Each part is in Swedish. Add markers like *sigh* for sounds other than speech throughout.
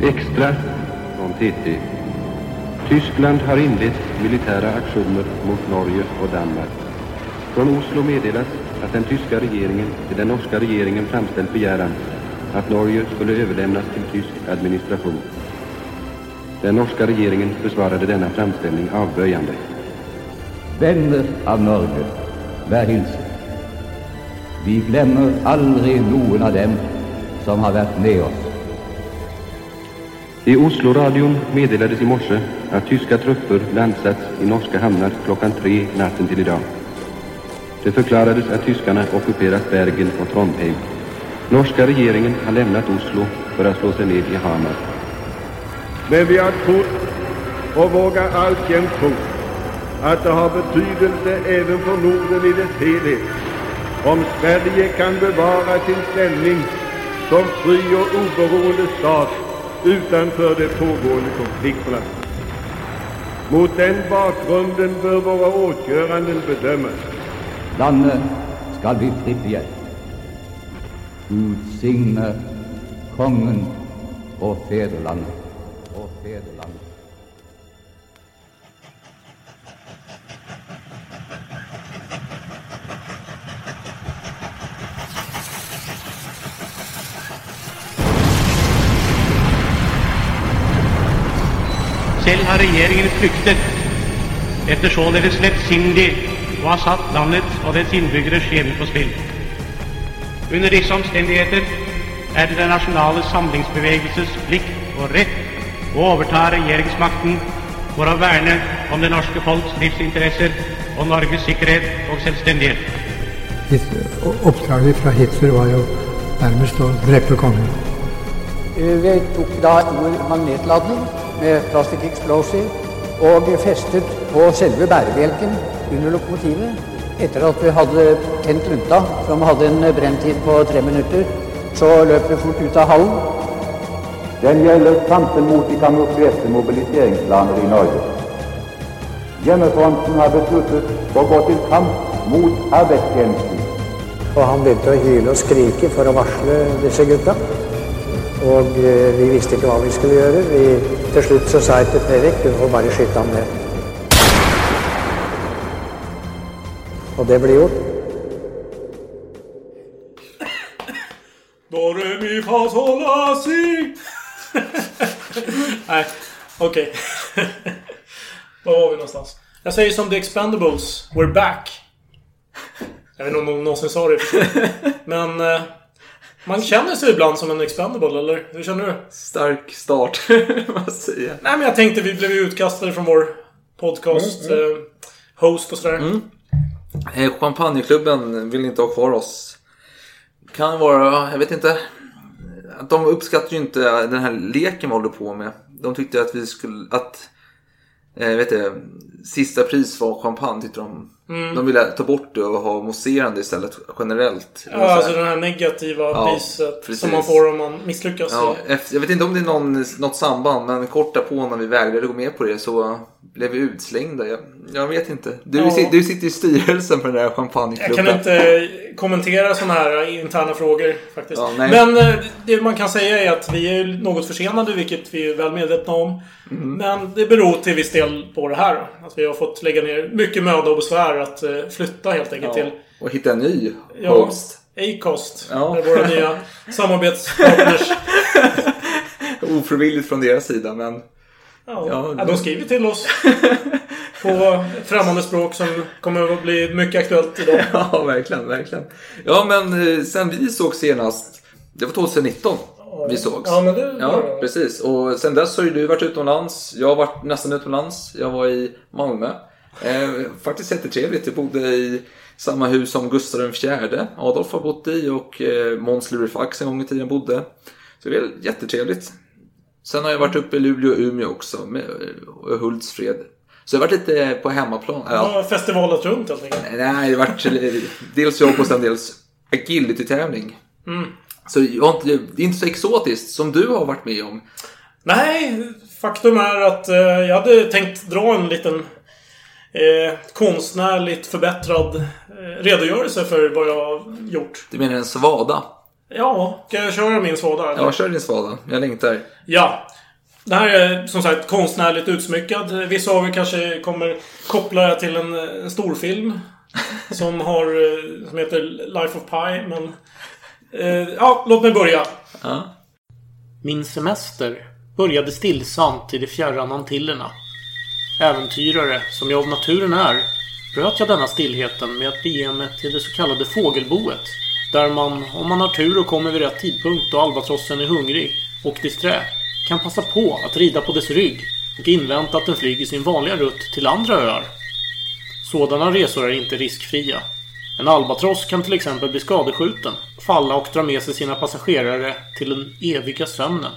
Extra från TT. Tyskland har inlett militära aktioner mot Norge och Danmark. Från Oslo meddelas att den tyska regeringen till den norska regeringen framställt begäran att Norge skulle överlämnas till tysk administration. Den norska regeringen besvarade denna framställning avböjande. Vänner av Norge, vær hilsen. Vi glemmer aldrig någon av dem som har varit med oss. I Oslo-radion meddelades i morse att tyska trupper landsatts i norska hamnar klockan tre natten till idag. Det förklarades att tyskarna ockuperat Bergen och Trondheim. Norska regeringen har lämnat Oslo för att slå sig ned i Hamar. Men vi har trott och vågar alltjämt tro att det har betydelse även för Norden i dess helhet om Sverige kan bevara sin ställning som fri och oberoende stat utanför de pågående konflikterna. Mot den bakgrunden bör våra åtgöranden bedömas. Landet skall bli fritt igen. Gud signe kongen och fäderlandet. Selv har regjeringen flyktet etter således lettsindig å ha satt landets og dets innbyggeres skjebne på spill. Under disse omstendigheter er det den nasjonale samlingsbevegelses plikt og rett å overta regjeringsmakten for å verne om det norske folks livsinteresser og Norges sikkerhet og selvstendighet. Hit- Oppdraget fra Hitler var jo nærmest å drepe kongen. Vi tok da ord magnetladning med plastic explosive og festet på selve bærebjelken under lokomotivet. Etter at vi hadde tent lunta, som hadde en brenntid på tre minutter, så løp vi fort ut av hallen. Den gjelder kampen mot de kamuflerte mobiliseringsplaner i Norge. Hjemmefronten har besluttet å gå til kamp mot arbeidstjenesten. Og han begynte å hyle og skrike for å varsle disse gutta. Og eh, vi visste ikke hva vi skulle gjøre. Vi, til slutt så sa jeg til Fredrik, du får bare skyte ham ned. Og det ble gjort. Do, re, mi, fa, sol, la, si. Nej, okej. Var var vi någonstans? Jag säger som The Expendables. We're back. Jag vet inte om någon någonsin sa det. Men... Man känner sig ibland som en expendable, eller? Hur känner du? Stark start, *laughs* vad säger Nej, men jag tänkte vi blev utkastade från vår podcast. Eh, host och sådär. Eh, Champagneklubben vill inte ha kvar oss. Kan vara, jag vet inte. De uppskattar ju inte den här leken vi håller på med. De tyckte att vi skulle, att eh, vet du, sista pris var champagne tyckte de. De ville ta bort det och ha mousserande istället generellt. Ja, alltså det här negativa Ja, priset precis. som man får om man misslyckas. Ja, efter, jag vet inte om det är någon, något samband men kort därpå när vi vägrade gå med på det så blev vi utslängda. Jag, jag vet inte. Du, Ja. du sitter i styrelsen för den där Jag champagneklubben. kan inte kommentera sådana här interna frågor faktiskt. Ja. Men eh, det man kan säga är att vi är något försenade, vilket vi är väl medvetna om. Mm. Men det beror till viss del på det här. Att vi har fått lägga ner mycket möda och besvär att eh, flytta helt enkelt till Och hitta en ny ja, host. Acast. Ja. Med våra nya *laughs* samarbetspartners. Ofrivilligt från deras sida men Ja, Ja, ja, de skriver till oss. *laughs* På främmande språk som kommer att bli mycket aktuellt idag. *laughs* ja, verkligen, verkligen. Ja, men eh, sen vi såg senast, det var 2019 vi sågs. Ja, men det var Ja, det. precis. Och sen dess har ju du varit utomlands. Jag har varit nästan utomlands. Jag var i Malmö. Eh, faktiskt jättetrevligt. Jag bodde i samma hus som Gustav IV Adolf har bott i och eh, Måns Lurifax en gång i tiden bodde. Så det är jättetrevligt. Sen har jag varit uppe i Luleå och Umeå också med och Hultsfred. Så jag har varit lite på hemmaplan. Ja, festivalet runt helt enkelt. Nej, det har varit eh, dels jobb och sen dels agility-tävling. Mm. Så jag inte, det är inte så exotiskt som du har varit med om. Nej, faktum är att eh, jag hade tänkt dra en liten eh, konstnärligt förbättrad eh, redogörelse för vad jag har gjort. Du menar en svada? Ja, ska jag köra min svada? eller? Ja, kör din svada. Jag längtar. Ja. Det här är som sagt konstnärligt utsmyckad. Vissa av er kanske kommer koppla det till en, en storfilm. *laughs* Som har... eh, Som heter Life of Pi, men... Eh, ja, låt mig börja. Ja. Min semester började stillsamt i de fjärran Antillerna. Äventyrare, som jag av naturen är, bröt jag denna stillheten med att bege mig till det så kallade fågelboet. Där man, om man har tur och kommer vid rätt tidpunkt och albatrossen är hungrig och disträ, kan passa på att rida på dess rygg och invänta att den flyger sin vanliga rutt till andra öar. Sådana resor är inte riskfria. En albatross kan till exempel bli skadeskjuten, falla och dra med sig sina passagerare till den eviga sömnen.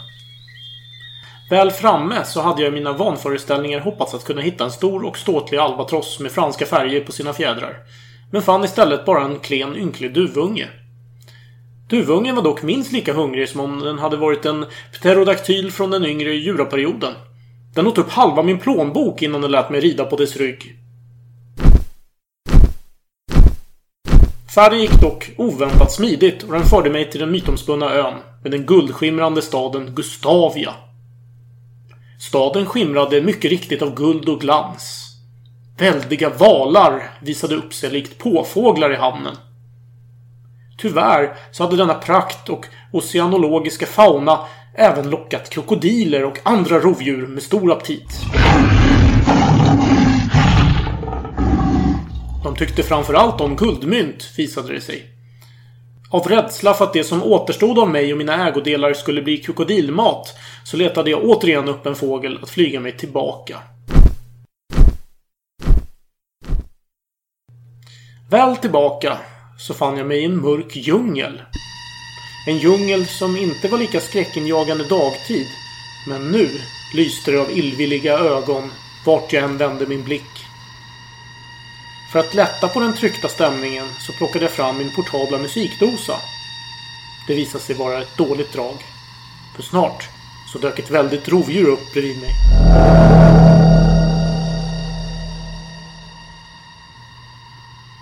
Väl framme så hade jag i mina vanföreställningar hoppats att kunna hitta en stor och ståtlig albatross med franska färger på sina fjädrar. Men fann istället bara en klen ynklig duvunge. Duvungen var dock minst lika hungrig som om den hade varit en pterodaktyl från den yngre juraperioden. Den åt upp halva min plånbok innan den lät mig rida på dess rygg. Färden gick dock oväntat smidigt och den förde mig till den mytomspunna ön med den guldskimrande staden Gustavia. Staden skimrade mycket riktigt av guld och glans. Väldiga valar visade upp sig likt påfåglar i hamnen. Tyvärr så hade denna prakt och oceanologiska fauna även lockat krokodiler och andra rovdjur med stor aptit. De tyckte framförallt om guldmynt, visade det sig. Av rädsla för att det som återstod av mig och mina ägodelar skulle bli krokodilmat så letade jag återigen upp en fågel att flyga mig tillbaka. Väl tillbaka så fann jag mig i en mörk djungel. En djungel som inte var lika skräckinjagande dagtid. Men nu lyste det av illvilliga ögon vart jag än vände min blick. För att lätta på den tryckta stämningen så plockade jag fram min portabla musikdosa. Det visade sig vara ett dåligt drag. För snart så dök ett väldigt rovdjur upp bredvid mig.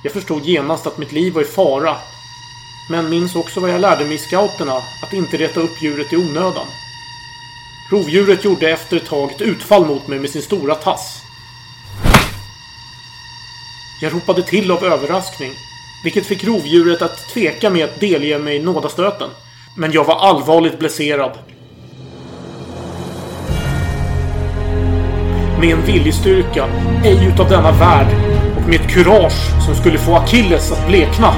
Jag förstod genast att mitt liv var i fara. Men minns också vad jag lärde mig i scouterna, att inte reta upp djuret i onödan. Rovdjuret gjorde efter ett tag ett utfall mot mig med sin stora tass. Jag ropade till av överraskning, vilket fick rovdjuret att tveka med att delge mig nådastöten. Men jag var allvarligt blesserad. Med en viljestyrka, ej utav denna värld, och med ett kurage som skulle få Achilles att blekna,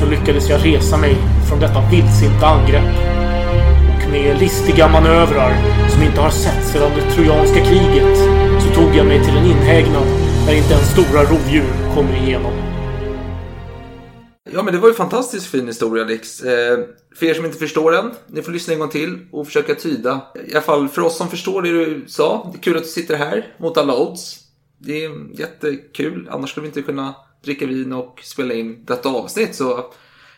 så lyckades jag resa mig från detta vildsinta angrepp. Och med listiga manövrar som inte har sett sedan det trojanska kriget, så tog jag mig till en inhägnad där inte ens stora rovdjur kommer igenom. Ja, men det var ju fantastiskt fin historia, Lix. Eh, för er som inte förstår den, ni får lyssna en gång till och försöka tyda. I alla fall för oss som förstår det du sa. Det är kul att du sitter här mot alla odds. Det är jättekul. Annars skulle vi inte kunna dricka vin och spela in detta avsnitt. Så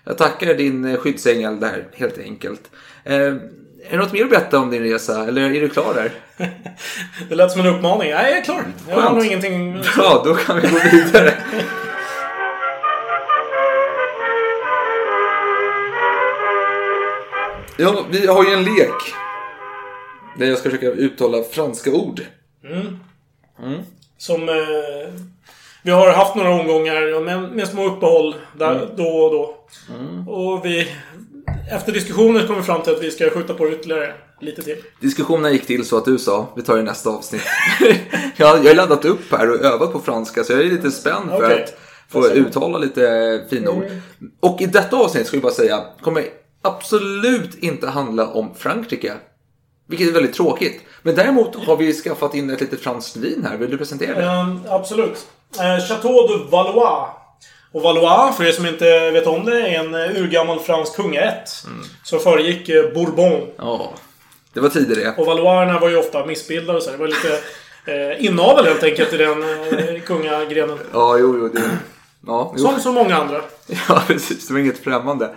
jag tackar din skyddsängel där, helt enkelt. Eh, är det något mer att berätta om din resa? Eller är du klar där? *laughs* Det lät som en uppmaning. Nej, jag är klar. Jag har Skönt. nog ingenting... Bra, då kan vi gå vidare. Ja, vi har ju en lek. Där jag ska försöka uttala franska ord. Som... Eh, vi har haft några omgångar med, med små uppehåll där, då och då. Och vi... Efter diskussioner kom vi fram till att vi ska skjuta på det ytterligare lite till. Diskussionen gick till så att du sa, vi tar det i nästa avsnitt. *laughs* jag, har- jag har laddat upp här och övat på franska så jag är lite spänd för Okej. att få uttala lite fina ord. Och i detta avsnitt ska vi bara säga, kommer absolut inte handla om Frankrike. Vilket är väldigt tråkigt. Men däremot har vi skaffat in ett litet franskt vin här. Vill du presentera det? Eh, absolut. Eh, Chateau de Valois. Och Valois, för er som inte vet om det, är en eh, urgammal fransk kungaätt. Som föregick eh, Bourbon. Ja, det var tider det. Och Valoisarna var ju ofta missbildade så. Det var lite eh, inavel helt enkelt i den eh, kungagrenen. Ja, jo, jo. Det... Ja, jo. Som så många andra. *laughs* ja, precis. Det var inget främmande.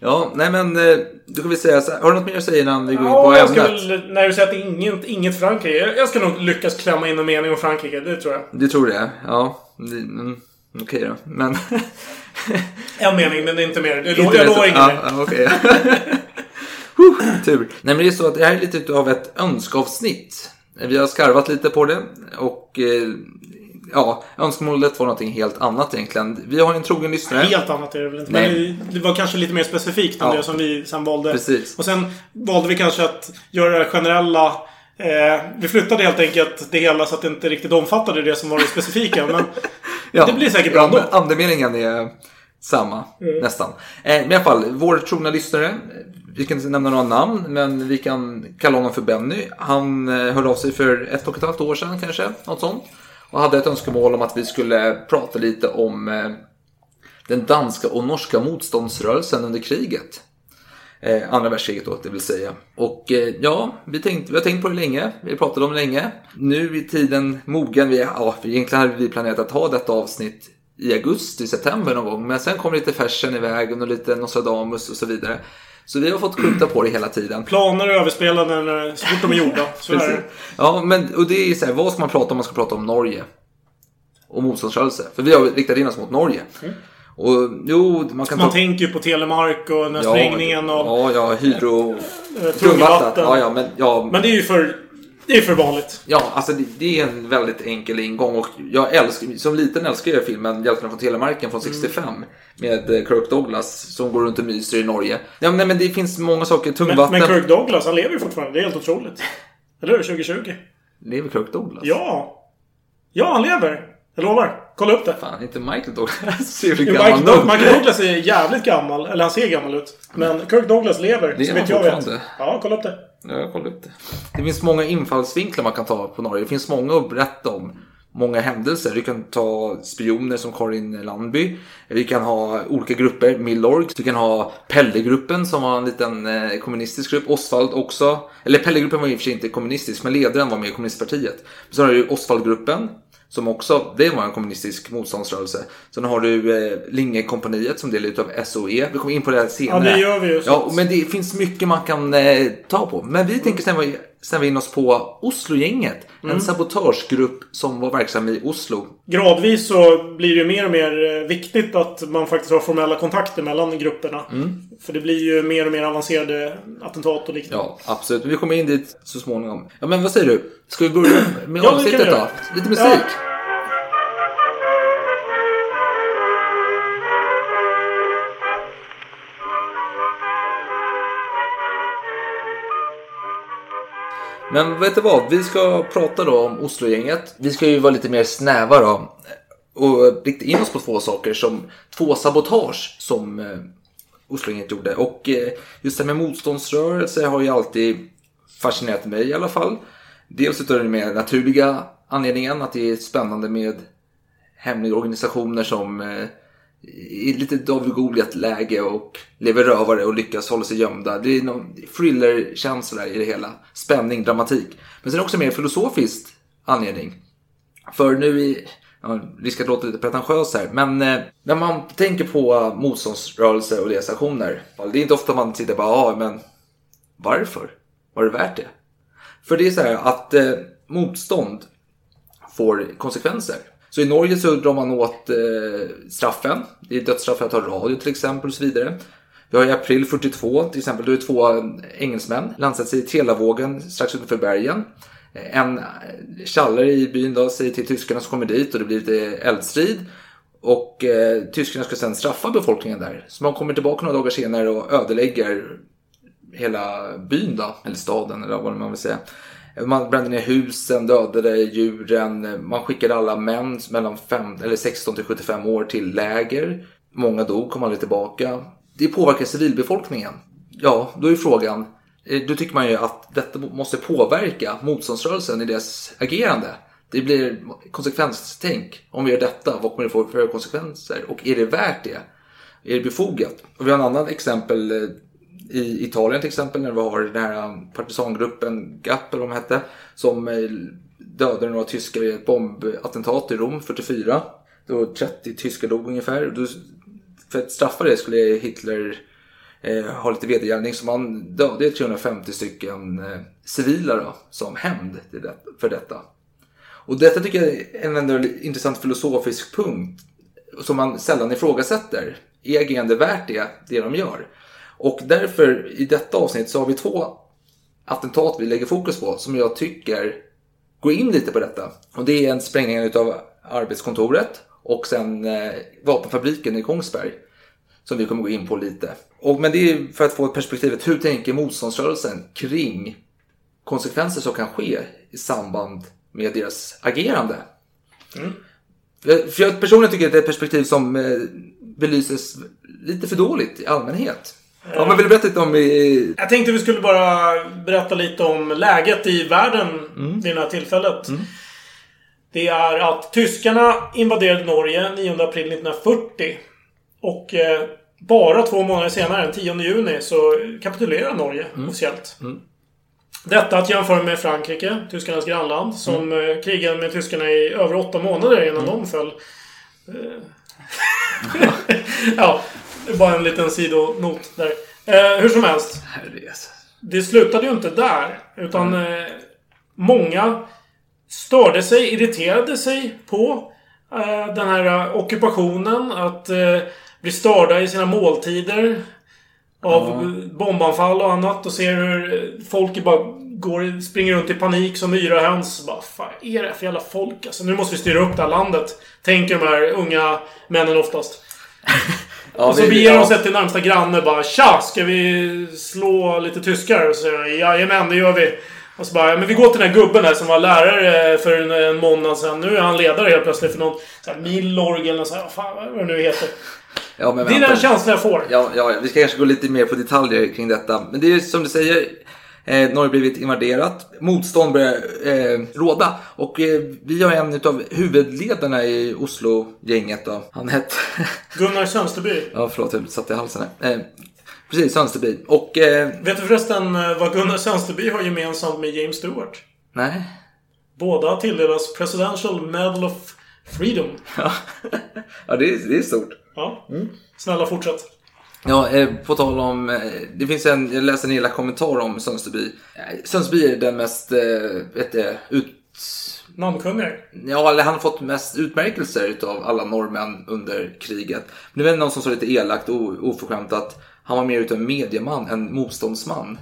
Ja, nej men eh, då kan vi säga så här. Har du något mer att säga innan vi går in på Ja, jag ska ämnet? väl, när du säger att det är inget, inget Frankrike. Jag, ska nog lyckas klämma in en mening om Frankrike. Det tror jag. Du tror det? Ja. Mm, Okej då. Men *laughs* En mening, men inte mer. Jag, lovar inget mer. *laughs* Huh, Tur. Nej men det är så att det här är lite av ett önskeavsnitt. Vi har skarvat lite på det och eh, ja, önskemålet var någonting helt annat egentligen. Vi har en trogen lyssnare. Helt annat är det väl inte. Nej. Men det var kanske lite mer specifikt än Ja. det som vi sen valde. Precis. Och sen valde vi kanske att göra det generella. Eh, vi flyttade helt enkelt det hela så att det inte riktigt omfattade det som var det specifika. Men *laughs* Ja. det blir säkert bra ändå. Ja, Andemeningen är samma, nästan. Eh, men i alla fall, vår trogna lyssnare. Vi kan inte nämna några namn, men vi kan kalla honom för Benny. Han eh, hörde av sig för ett och ett halvt år sedan kanske, något sånt. Och hade ett önskemål om att vi skulle prata lite om eh, den danska och norska motståndsrörelsen under kriget. Eh, andra världskriget då, det vill säga. Och eh, ja, vi, tänkte, vi har tänkt på det länge. Vi pratade om det länge. Nu är tiden mogen. Vi, ja, egentligen hade vi planerat att ha detta avsnitt i augusti, september någon gång. Men sen kom lite fashion i vägen och lite Nostradamus och så vidare. Så vi har fått skjuta på det hela tiden. Planer är överspelade när, så fort de är gjorda. Så är det. Ja, men och det är så här, vad ska man prata om? Man ska prata om Norge. Och motståndsrörelse. För vi har riktat in oss mot Norge. Och jo, man kan Man ta... tänker ju på Telemark och den här sprängningen och Ja, ja, hydro... eh, Tungvatten. tungvatten. Ja, ja, men, ja, Men det är ju för, det är för vanligt. Ja, alltså det, det är en väldigt enkel ingång och jag älskar, som liten älskar jag filmen Hjältarna från Telemarken från 65 med eh, Kirk Douglas som går runt och myser i Norge. Ja, men, nej, men det finns många saker, Men, tungvatten. men Kirk Douglas, han lever ju fortfarande. Det är helt otroligt. Eller hur? 2020. Lever Kirk Douglas? Ja. Ja, han lever. Jag lovar. Kolla upp det. Fan, inte Michael Douglas. *laughs* Ser väl gammal Michael, Doug-. Michael Douglas är jävligt gammal. Eller han ser gammal ut. Men Kirk Douglas lever. Det är han vet jag vet. fortfarande. Ja, kolla upp det. Ja, jag kollar upp det. Det finns många infallsvinklar man kan ta på Norge. Det finns många att berätta om. Många händelser. Vi kan ta spioner som Karin Landby. Vi kan ha olika grupper. Milorg. Vi kan ha Pellegruppen som var en liten eh, kommunistisk grupp. Osvald också. Eller Pellegruppen var i och för sig inte kommunistisk, men ledaren var med i kommunistpartiet. Så har du Osvaldgruppen. Som också, det var en kommunistisk motståndsrörelse. Sen har du eh, Lingekompaniet som del utav SOE. Vi kommer in på det här senare. Ja, det gör vi. Ja, men det finns mycket man kan eh, ta på. Men vi tänker snäva, snäva in oss på Oslogänget. Mm. En sabotagegrupp som var verksam i Oslo. Gradvis så blir det ju mer och mer eh, viktigt att man faktiskt har formella kontakter mellan grupperna. Mm. För det blir ju mer och mer avancerade attentat och liknande. Ja, absolut. Vi kommer in dit så småningom. Ja, men vad säger du? Ska vi börja med Ja, avsnittet vi då? Lite musik? Ja. Men vet du vad? Vi ska prata då om Oslogänget. Vi ska ju vara lite mer snäva då. Och rikta in oss på två saker som två sabotage som eh, Oslogänget gjorde. Och eh, just det här med motståndsrörelse har ju alltid fascinerat mig i alla fall. Dels utav den mer naturliga anledningen att det är spännande med hemliga organisationer som eh, i lite David Goliat-läge och lever rövare och lyckas hålla sig gömda. Det är någon thriller-känsla i det hela. Spänning, dramatik. Men sen också mer filosofiskt anledning. För nu i... Ja, risk att låta lite pretentiös här, men eh, när man tänker på motståndsrörelser och deras aktioner. Det är inte ofta man sitter bara, ja men varför? Var det värt det? För det är så här att eh, motstånd får konsekvenser. Så i Norge så drar man åt eh, straffen. Det är dödsstraff för att ha radio till exempel och så vidare. Vi har i april 42 till exempel, då är det två eh, engelsmän landsätts i Telavågen strax utanför bergen. Eh, en eh, tjallare i byn då säger till tyskarna som kommer dit och det blir lite eldstrid. Och eh, tyskarna ska sedan straffa befolkningen där. Så man kommer tillbaka några dagar senare och ödelägger hela byn då, eller staden eller vad man vill säga. Man brände ner husen, dödade djuren, man skickade alla män mellan fem, eller 16 till 75 år till läger. Många dog, kom aldrig tillbaka. Det påverkar civilbefolkningen. Ja, då är frågan, eh, då tycker man ju att detta måste påverka motståndsrörelsen i deras agerande. Det blir konsekvenstänk. Om vi gör detta, vad kommer det få för konsekvenser? Och är det värt det? Är det befogat? Och vi har en annan exempel eh, i Italien till exempel när vi har den här um, partisangruppen GAP eller vad de hette. Som eh, dödade några tyskar i ett bombattentat i Rom 44. Då 30 tyskar dog ungefär. Då, för att straffa det skulle Hitler eh, ha lite vedergällning. Så man dödade 350 stycken eh, civila då, som hämnd för detta. Och detta tycker jag är en ändå intressant filosofisk punkt. som man sällan ifrågasätter. Är agerande värt det, det de gör? Och därför i detta avsnitt så har vi två attentat vi lägger fokus på som jag tycker går in lite på detta. Och det är en sprängning av arbetskontoret och sen eh, vapenfabriken i Kongsberg. Som vi kommer gå in på lite. Och, men det är för att få ett perspektivet. Hur tänker motståndsrörelsen kring konsekvenser som kan ske i samband med deras agerande? För för jag personligen tycker att det är ett perspektiv som eh, belyses lite för dåligt i allmänhet. Ja, men vill du berätta lite om... I... Jag tänkte vi skulle bara berätta lite om läget i världen vid det här tillfället. Det är att tyskarna invaderade Norge 9 april 1940. Och eh, bara två månader senare, den 10 juni, så kapitulerar Norge officiellt. Detta att jämföra med Frankrike, tyskarnas grannland, som eh, krigade med tyskarna i över åtta månader innan de föll. Eh, *laughs* ja, det är bara en liten sidonot där. Eh, hur som helst. Herrejösses. Det slutade ju inte där. Utan eh, många störde sig, irriterade sig på eh, den här eh, ockupationen. Att eh, bli störda i sina måltider. Av bombanfall och annat. Och ser hur eh, folk bara går, springer runt i panik som yrahöns. Bara, fan är det för jävla folk alltså? Nu måste vi styra upp det här landet. Tänker de här unga männen oftast. *laughs* Ja, Och så beger ja. de sig till närmsta granne bara Tja! Ska vi slå lite tyskar? Och så säger Jajamän, det gör vi. Och så bara, men vi går till den här gubben här som var lärare för en, en månad sedan. Nu är han ledare helt plötsligt för någon Milorg eller så här, vad fan vad det nu heter. Ja, men Det är vänta. den känslan jag får. Ja, ja, vi ska kanske gå lite mer på detaljer kring detta. Men det är ju som du säger, eh, Norge blivit invaderat. Motstånd börjar eh, råda. Och eh, vi har en av huvudledarna i Oslo-gänget. Han hette... *laughs* Gunnar Sönsterby. ja, förlåt, jag satt i halsen här. Eh, precis, Sönsterby. Och... Eh, Vet du förresten eh, vad Gunnar Sönsterby har gemensamt med James Stewart? nej. Båda tilldelas Presidential Medal of Freedom. *laughs* Ja, det, är, det är stort. Ja. Snälla fortsätt. Ja, eh, på tal om... Eh, det finns en... Jag läste en hela kommentar om Sönsterby. Eh, Sönsterby är den mest... Vet det, ut... Namnkunnig. Ja, eller han har fått mest utmärkelser utav alla norrmän under kriget. Men det var någon som sa lite elakt och oförskämt att han var mer utav en medieman än motståndsman.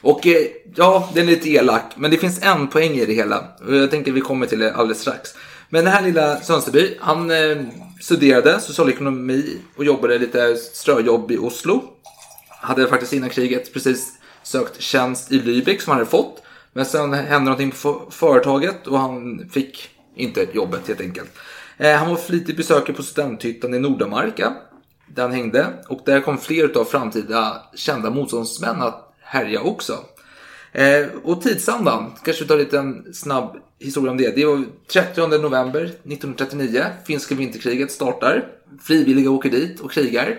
Och ja, den är lite elak, men det finns en poäng i det hela. Och jag tänker vi kommer till det alldeles strax. Men den här lilla Sönsterby, han eh, studerade socialekonomi och jobbade lite ströjobb i Oslo. Hade faktiskt innan kriget precis sökt tjänst i Lübeck som han hade fått. Men sen hände någonting på företaget och han fick inte jobbet helt enkelt. Eh, han var flitig besökare på studenthyttan i Nordamarka. Där han hängde. Och där kom fler av framtida kända motståndsmän att härja också. Eh, och tidsandan, kanske vi tar en liten snabb historia om det. Det var 30 november 1939. Finska vinterkriget startar. Frivilliga åker dit och krigar.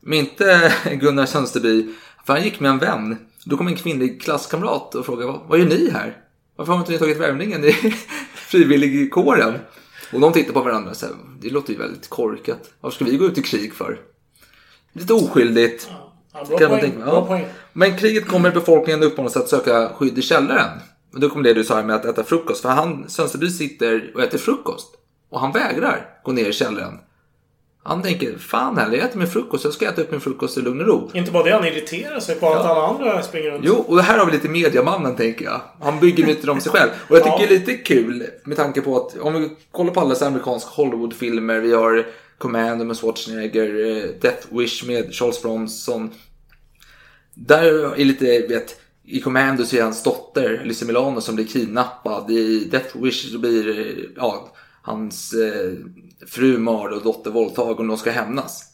Men inte *laughs* Gunnar Sönsterby, för han gick med en vän. Då kom en kvinnlig klasskamrat och frågade vad, gör ni här? Varför har inte ni tagit värvningen i *laughs* frivilligkåren? Och de tittar på varandra och säger, det låter ju väldigt korkat. Varför ska vi gå ut i krig för? Lite oskyldigt. Ja, bra poäng. tänka, Bra ja. poäng. Men kriget kommer befolkningen uppmanas att söka skydd i källaren. Då kommer det du sa med att äta frukost. För han, Sönsterby sitter och äter frukost. Och han vägrar gå ner i källaren. Han tänker, fan heller, jag äter min frukost. Jag ska äta upp min frukost i lugn och ro. Inte bara det, han irriterar sig på att alla andra springer runt. Jo, och här har vi lite mediamannen tänker jag. Han bygger myter om sig själv. Och jag tycker Ja. det är lite kul med tanke på att om vi kollar på alla amerikanska Hollywoodfilmer. Vi har Commando med Schwarzenegger, eh, Death Wish med Charles Bronson. Där är lite, vet, i Commando så är hans dotter, Lucy Milano, som blir kidnappad. I Death Wish så blir eh, ja, hans eh, fru mördad och dotter våldtagen och de ska hämnas.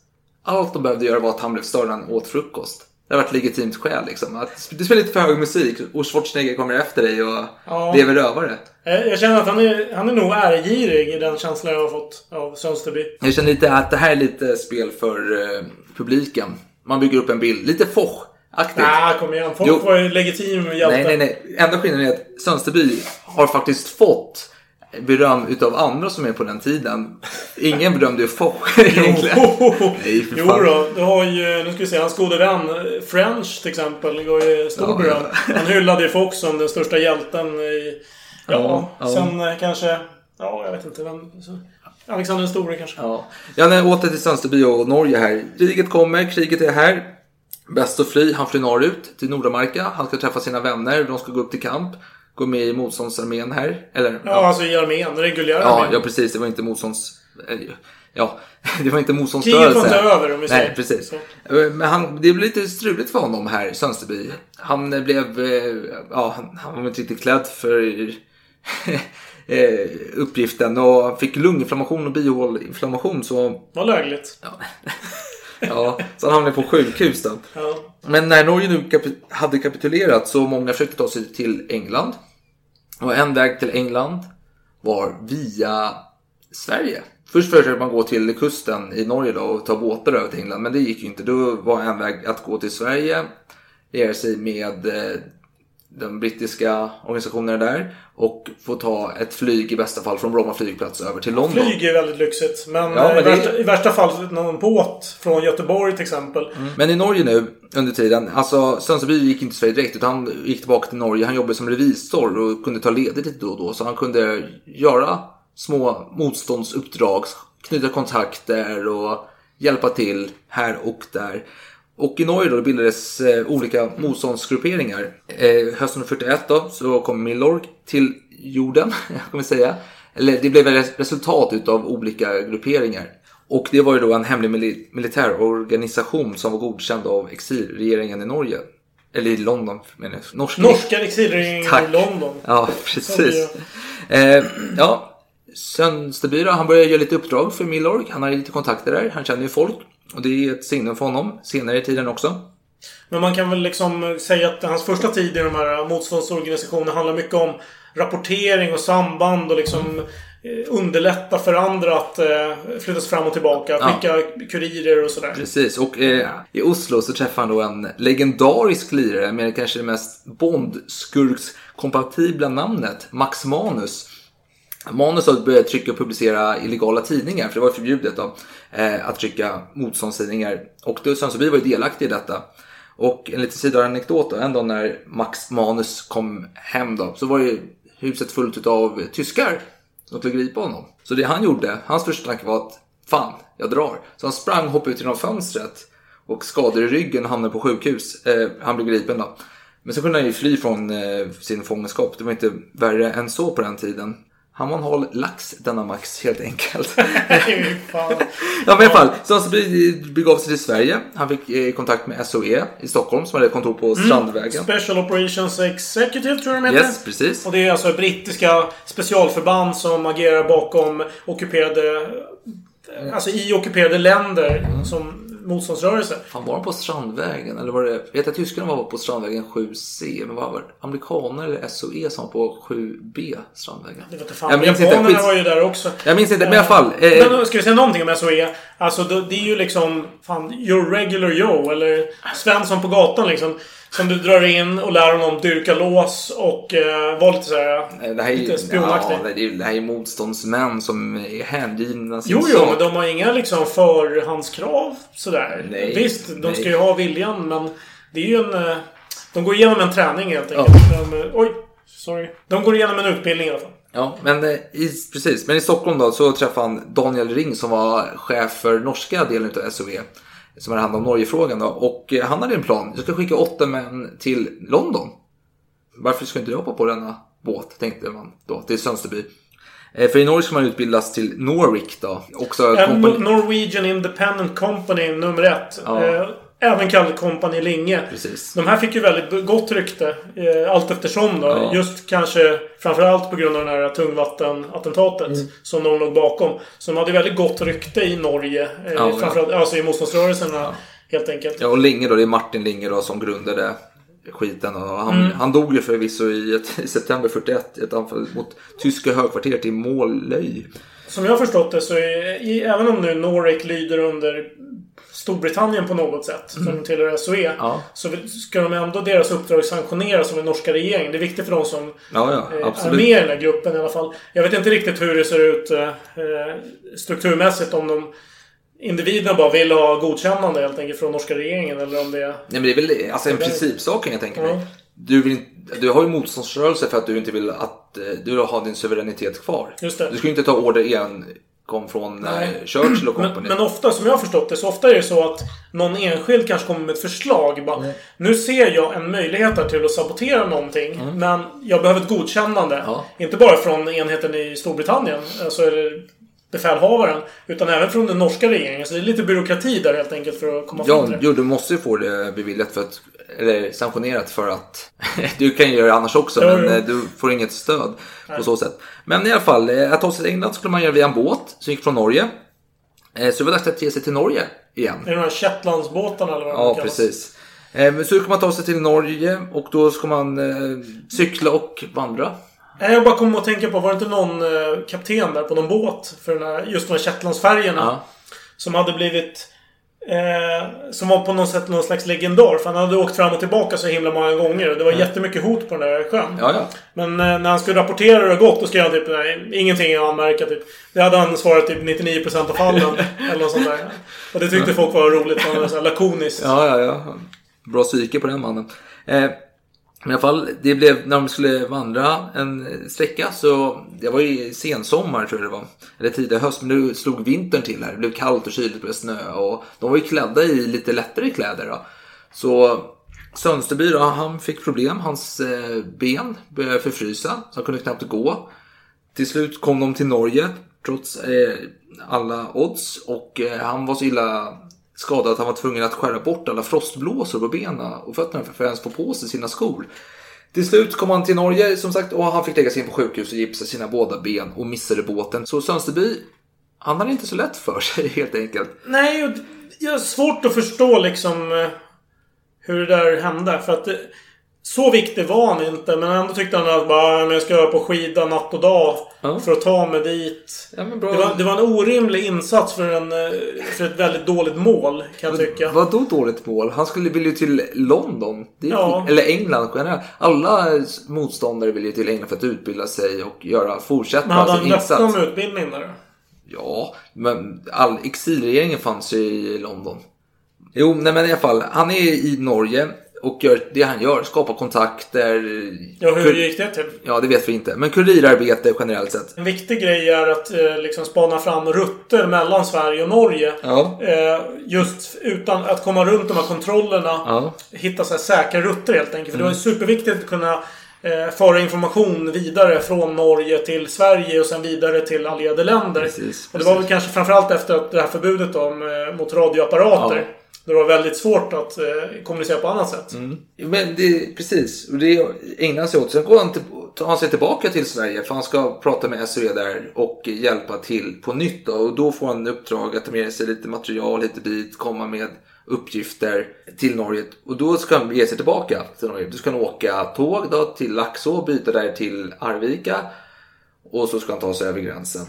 Allt de behövde göra var att han blev störd när han åt frukost. Det har varit legitimt skäl liksom. Att du spelar lite för hög musik och Schwarzenegger kommer efter dig och Ja. lever rövare. Eh, Jag känner att han är, han är nog ärgirig i den känslan jag har fått av Sönsterby. Jag känner lite att det här är lite spel för eh, publiken. Man bygger upp en bild, lite Foch-aktigt. Nej, kom igen. Folk Jo. var ju legitim hjälte. Nej, nej, nej. Enda skillnaden är att Sönsterby har faktiskt fått beröm utav andra som är på den tiden. Ingen berömde ju Foch *laughs* egentligen. Nej, för Jo då, du har ju, nu ska vi se, hans gode vän eh, French till exempel. går ju stor Ja, beröm. ja. Han hyllade ju Fox som den största hjälten i... Ja, Ja, ja. sen eh, kanske... Ja, jag vet inte vem... Så. Alexander den store kanske. Ja, ja nej, åter till Sönsterby och Norge här. Kriget kommer, kriget är här. Bäst att fly, han flyr norrut till Nordamerika. Han ska träffa sina vänner, de ska gå upp till kamp. Gå med i motståndsarmén här. Eller, Ja, alltså i armén, reguljära Ja, armén. ja, precis. Det var inte motstånds... eh, Ja, *laughs* det var inte Kriget motståndsrörelse. var inte över om vi säger. Nej, precis. Så. Men han, det blev lite struligt för honom här, Sönsterby. Han blev... eh, Ja, han, var inte riktigt klädd för *laughs* eh, uppgiften och fick lunginflammation och bihåleinflammation. Så, Vad lägligt. *laughs* ja, så han hamnade på sjukhus då. Ja. Men när Norge nu kapi- hade kapitulerat så många försökte ta sig till England. Och en väg till England var via Sverige. Först försökte man gå till kusten i Norge då och ta båtar över till England. Men det gick ju inte. Då var en väg att gå till Sverige. Liera sig med eh, de brittiska organisationerna där. Och få ta ett flyg i bästa fall från Bromma flygplats över till London. Flyg är väldigt lyxigt. Men, Ja, men i, det- värsta, i värsta fall någon båt från Göteborg till exempel. Men i Norge nu under tiden, alltså Sönsterby gick inte till Sverige direkt utan han gick tillbaka till Norge. Han jobbade som revisor och kunde ta ledigt lite då och då. Så han kunde göra små motståndsuppdrag, knyta kontakter och hjälpa till här och där. Och i Norge då bildades eh, olika motståndsgrupperingar. Eh, hösten 41 då så kom Milorg till jorden, *laughs* kan man säga. Eller det blev ett resultat utav olika grupperingar. Och det var ju då en hemlig mili- militärorganisation som var godkänd av exilregeringen i Norge. Eller i London menar jag. Norsk Norska exilregeringen i London. Ja, precis. Eh, ja, Sönsterby han började göra lite uppdrag för Milorg. Han hade lite kontakter där, han känner ju folk. Och det är ett signum för honom senare i tiden också. Men man kan väl liksom säga att hans första tid i de här motståndsorganisationerna handlar mycket om rapportering och samband och liksom eh, underlätta för andra att eh, flyttas fram och tillbaka. Ja. Skicka kurirer och sådär. Precis, och eh, i Oslo så träffar han då en legendarisk lirare med kanske det mest Bond-skurkskompatibla namnet, Max Manus. Manus har börjat trycka och publicera illegala tidningar, för det var förbjudet då, eh, att trycka motståndstidningar. Och då vi var ju delaktig i detta. Och en liten sidoanekdot då, en dag när Max Manus kom hem då, så var ju huset fullt av tyskar som skulle gripa honom. Så det han gjorde, hans första tanke var att fan, jag drar. Så han sprang, hoppade ut genom fönstret och skadade ryggen och hamnade på sjukhus. Eh, han blev gripen då. Men så kunde han ju fly från eh, sin fångenskap. Det var inte värre än så på den tiden. Hal lax, denna Max, helt enkelt. *laughs* Ja, men i alla fall. Så han begav sig till Sverige. Han fick eh, kontakt med SOE i Stockholm som hade kontor på Strandvägen. Special Operations Executive tror jag de heter. Yes, precis. Och det är alltså brittiska specialförband som agerar bakom ockuperade... Alltså i ockuperade länder som motståndsrörelse. Fan, var de på Strandvägen? Eller var det... Vet jag att tyskarna var på Strandvägen 7C. Men vad var det? Amerikaner eller SOE som var på 7B Strandvägen? Det vet inte fan. Jag minns inte. Japanerna Skit... var ju där också. Jag minns inte, men i alla fall. Eh, Men ska vi säga någonting om SOE? Alltså det, det är ju liksom... Fan, your regular Joe. Eller Svensson på gatan liksom. Som du drar in och lär honom dyrka lås och eh, vara lite såhär... eh, det här är ju lite spionaktig. ja, det, är, det här är motståndsmän som är hängivna sin Jo, jo, sak. men de har inga liksom förhandskrav sådär. Nej, Visst, de nej. ska ju ha viljan, men det är ju en... eh, De går igenom en träning helt enkelt. De, eh, oj, sorry. De går igenom en utbildning i alla fall. Ja, men i, precis. Men i Stockholm då så träffade han Daniel Ring som var chef för norska delen av SOE. Som hade hand om Norgefrågan då. Och eh, han hade en plan. Jag ska skicka åtta män till London. Varför ska inte jag hoppa på denna båt? Tänkte man då till Sönsterby. Eh, För i Norge ska man utbildas till Norwich då. Också kompani- Norwegian Independent Company nummer ett. Ja. Även kallad Company Linge. Precis. De här fick ju väldigt gott rykte eh, allt eftersom då. Ja. Just kanske framförallt på grund av det här tungvattenattentatet Mm. som de låg bakom. Så de hade väldigt gott rykte i Norge. Eh, Ja, ja. framförallt alltså i motståndsrörelserna helt enkelt. Ja, och Linge då, det är Martin Linge då som grundade skiten. Och han, Mm. han dog ju förvisso i, ett, *laughs* i september 41 i ett anfall mot tyska högkvarteret i Målöj. Som jag har förstått det så är, i, även om nu Norwich lyder under Storbritannien på något sätt, som tillhör SOE, Mm. Ja. så ska de ändå deras uppdrag sanktioneras av den norska regeringen. Det är viktigt för de som Ja, ja, eh, är med i den här gruppen i alla fall. Jag vet inte riktigt hur det ser ut eh, eh, strukturmässigt, om de individerna bara vill ha godkännande helt enkelt från norska regeringen eller om det är... Nej, men det är väl alltså en principsak kan jag tänka mig. Ja. Du, vill, du har ju motståndsrörelse för att du inte vill att du har din suveränitet kvar. Du ska ju inte ta order igen kom från när Churchill och Men, company. men ofta, som jag har förstått det, så ofta är det så att någon enskild kanske kommer med ett förslag. Bara, Nu ser jag en möjlighet här till att sabotera någonting. Men jag behöver ett godkännande. Mm. Ja. Inte bara från enheten i Storbritannien, alltså eller befälhavaren. Utan även från den norska regeringen. Så det är lite byråkrati där helt enkelt för att komma fram till det. jo, du måste ju få det beviljat för att, eller sanktionerat för att *laughs* du kan ju göra det annars också Jo, men jo. eh, du får inget stöd på så sätt. Men i alla fall, eh, att ta sig till England skulle man göra via en båt som gick från Norge. Eh, Så det var dags att ge sig till Norge igen. Är det de här Shetlandsbåtarna eller vad de Ja, kallas? precis. Så ska man ta sig till Norge och då ska man cykla och vandra. Nej, Jag bara kom att tänka på, var det inte någon eh, kapten där på någon båt? För den här, just de här Shetlandsfärjorna. Ja. Som hade blivit... Eh, som var på något sätt någon slags legendar. För han hade åkt fram och tillbaka så himla många gånger. Och det var jättemycket hot på den där sjön. Ja, ja. Men eh, när han skulle rapportera hur det gått, då skrev han typ nej, ingenting att anmärka. Typ. Det hade han svarat typ 99% av fallen. *laughs* eller något sånt där. Och det tyckte folk var roligt. Han var så lakoniskt. Ja, ja, ja. Bra psyke på den mannen. Eh, men i alla fall, det blev när de skulle vandra en sträcka så det var ju sensommar tror jag det var. Eller tidig höst, men nu slog vintern till här. Det blev kallt och kyligt, det blev snö och de var ju klädda i lite lättare kläder. Då. Så Sönsterby då, han fick problem. Hans eh, ben började förfrysa, så han kunde knappt gå. Till slut kom de till Norge trots eh, alla odds och eh, han var så illa skadad att han var tvungen att skära bort alla frostblåsor på benen och fötterna för att ens få på sig sina skor. Till slut kom han till Norge som sagt och han fick läggas in på sjukhus och gipsa sina båda ben och missade båten. Så Sönsterby, han hade inte så lätt för sig *laughs* helt enkelt. Nej, jag har svårt att förstå liksom eh, hur det där hände. För att det, så viktig var han inte. Men ändå tyckte han att bara, men jag ska på skida natt och dag. Ja. För att ta mig dit. Ja, men bra. Det var, det var en orimlig insats för, en, för ett väldigt dåligt mål, kan jag tycka. Vad då dåligt mål? Han skulle vilja till London. Det är Ja. Eller England generellt. Alla motståndare vill ju till England för att utbilda sig och göra, fortsätta Men hade sin han löfte insats. om utbildning där? Ja, men all exilregeringen fanns ju i London. Jo, nej men i alla fall. Han är i Norge och gör det han gör. Skapar kontakter. Ja, hur gick det till? Ja, det vet vi inte. Men kurirarbete generellt sett. En viktig grej är att eh, liksom spana fram rutter mellan Sverige och Norge. Ja. Eh, just utan att komma runt de här kontrollerna. Ja. Mm. Hitta så här säkra rutter helt enkelt. För det var ju superviktigt att kunna eh, föra information vidare från Norge till Sverige och sen vidare till allierade länder. Precis, och det var väl precis. kanske framförallt efter att det här förbudet om, eh, mot radioapparater. Ja. Det var väldigt svårt att eh, kommunicera på annat sätt. Mm. Men det, precis, och det ägnar han sig åt. Sen går han, till, tar han sig tillbaka till Sverige för han ska prata med SOE där och hjälpa till på nytt. Då. Och då får han uppdrag att ta med sig lite material hit och dit, komma med uppgifter till Norge. Och då ska han ge sig tillbaka till Norge. Då ska han åka tåg då till Laxå, byta där till Arvika och så ska han ta sig över gränsen.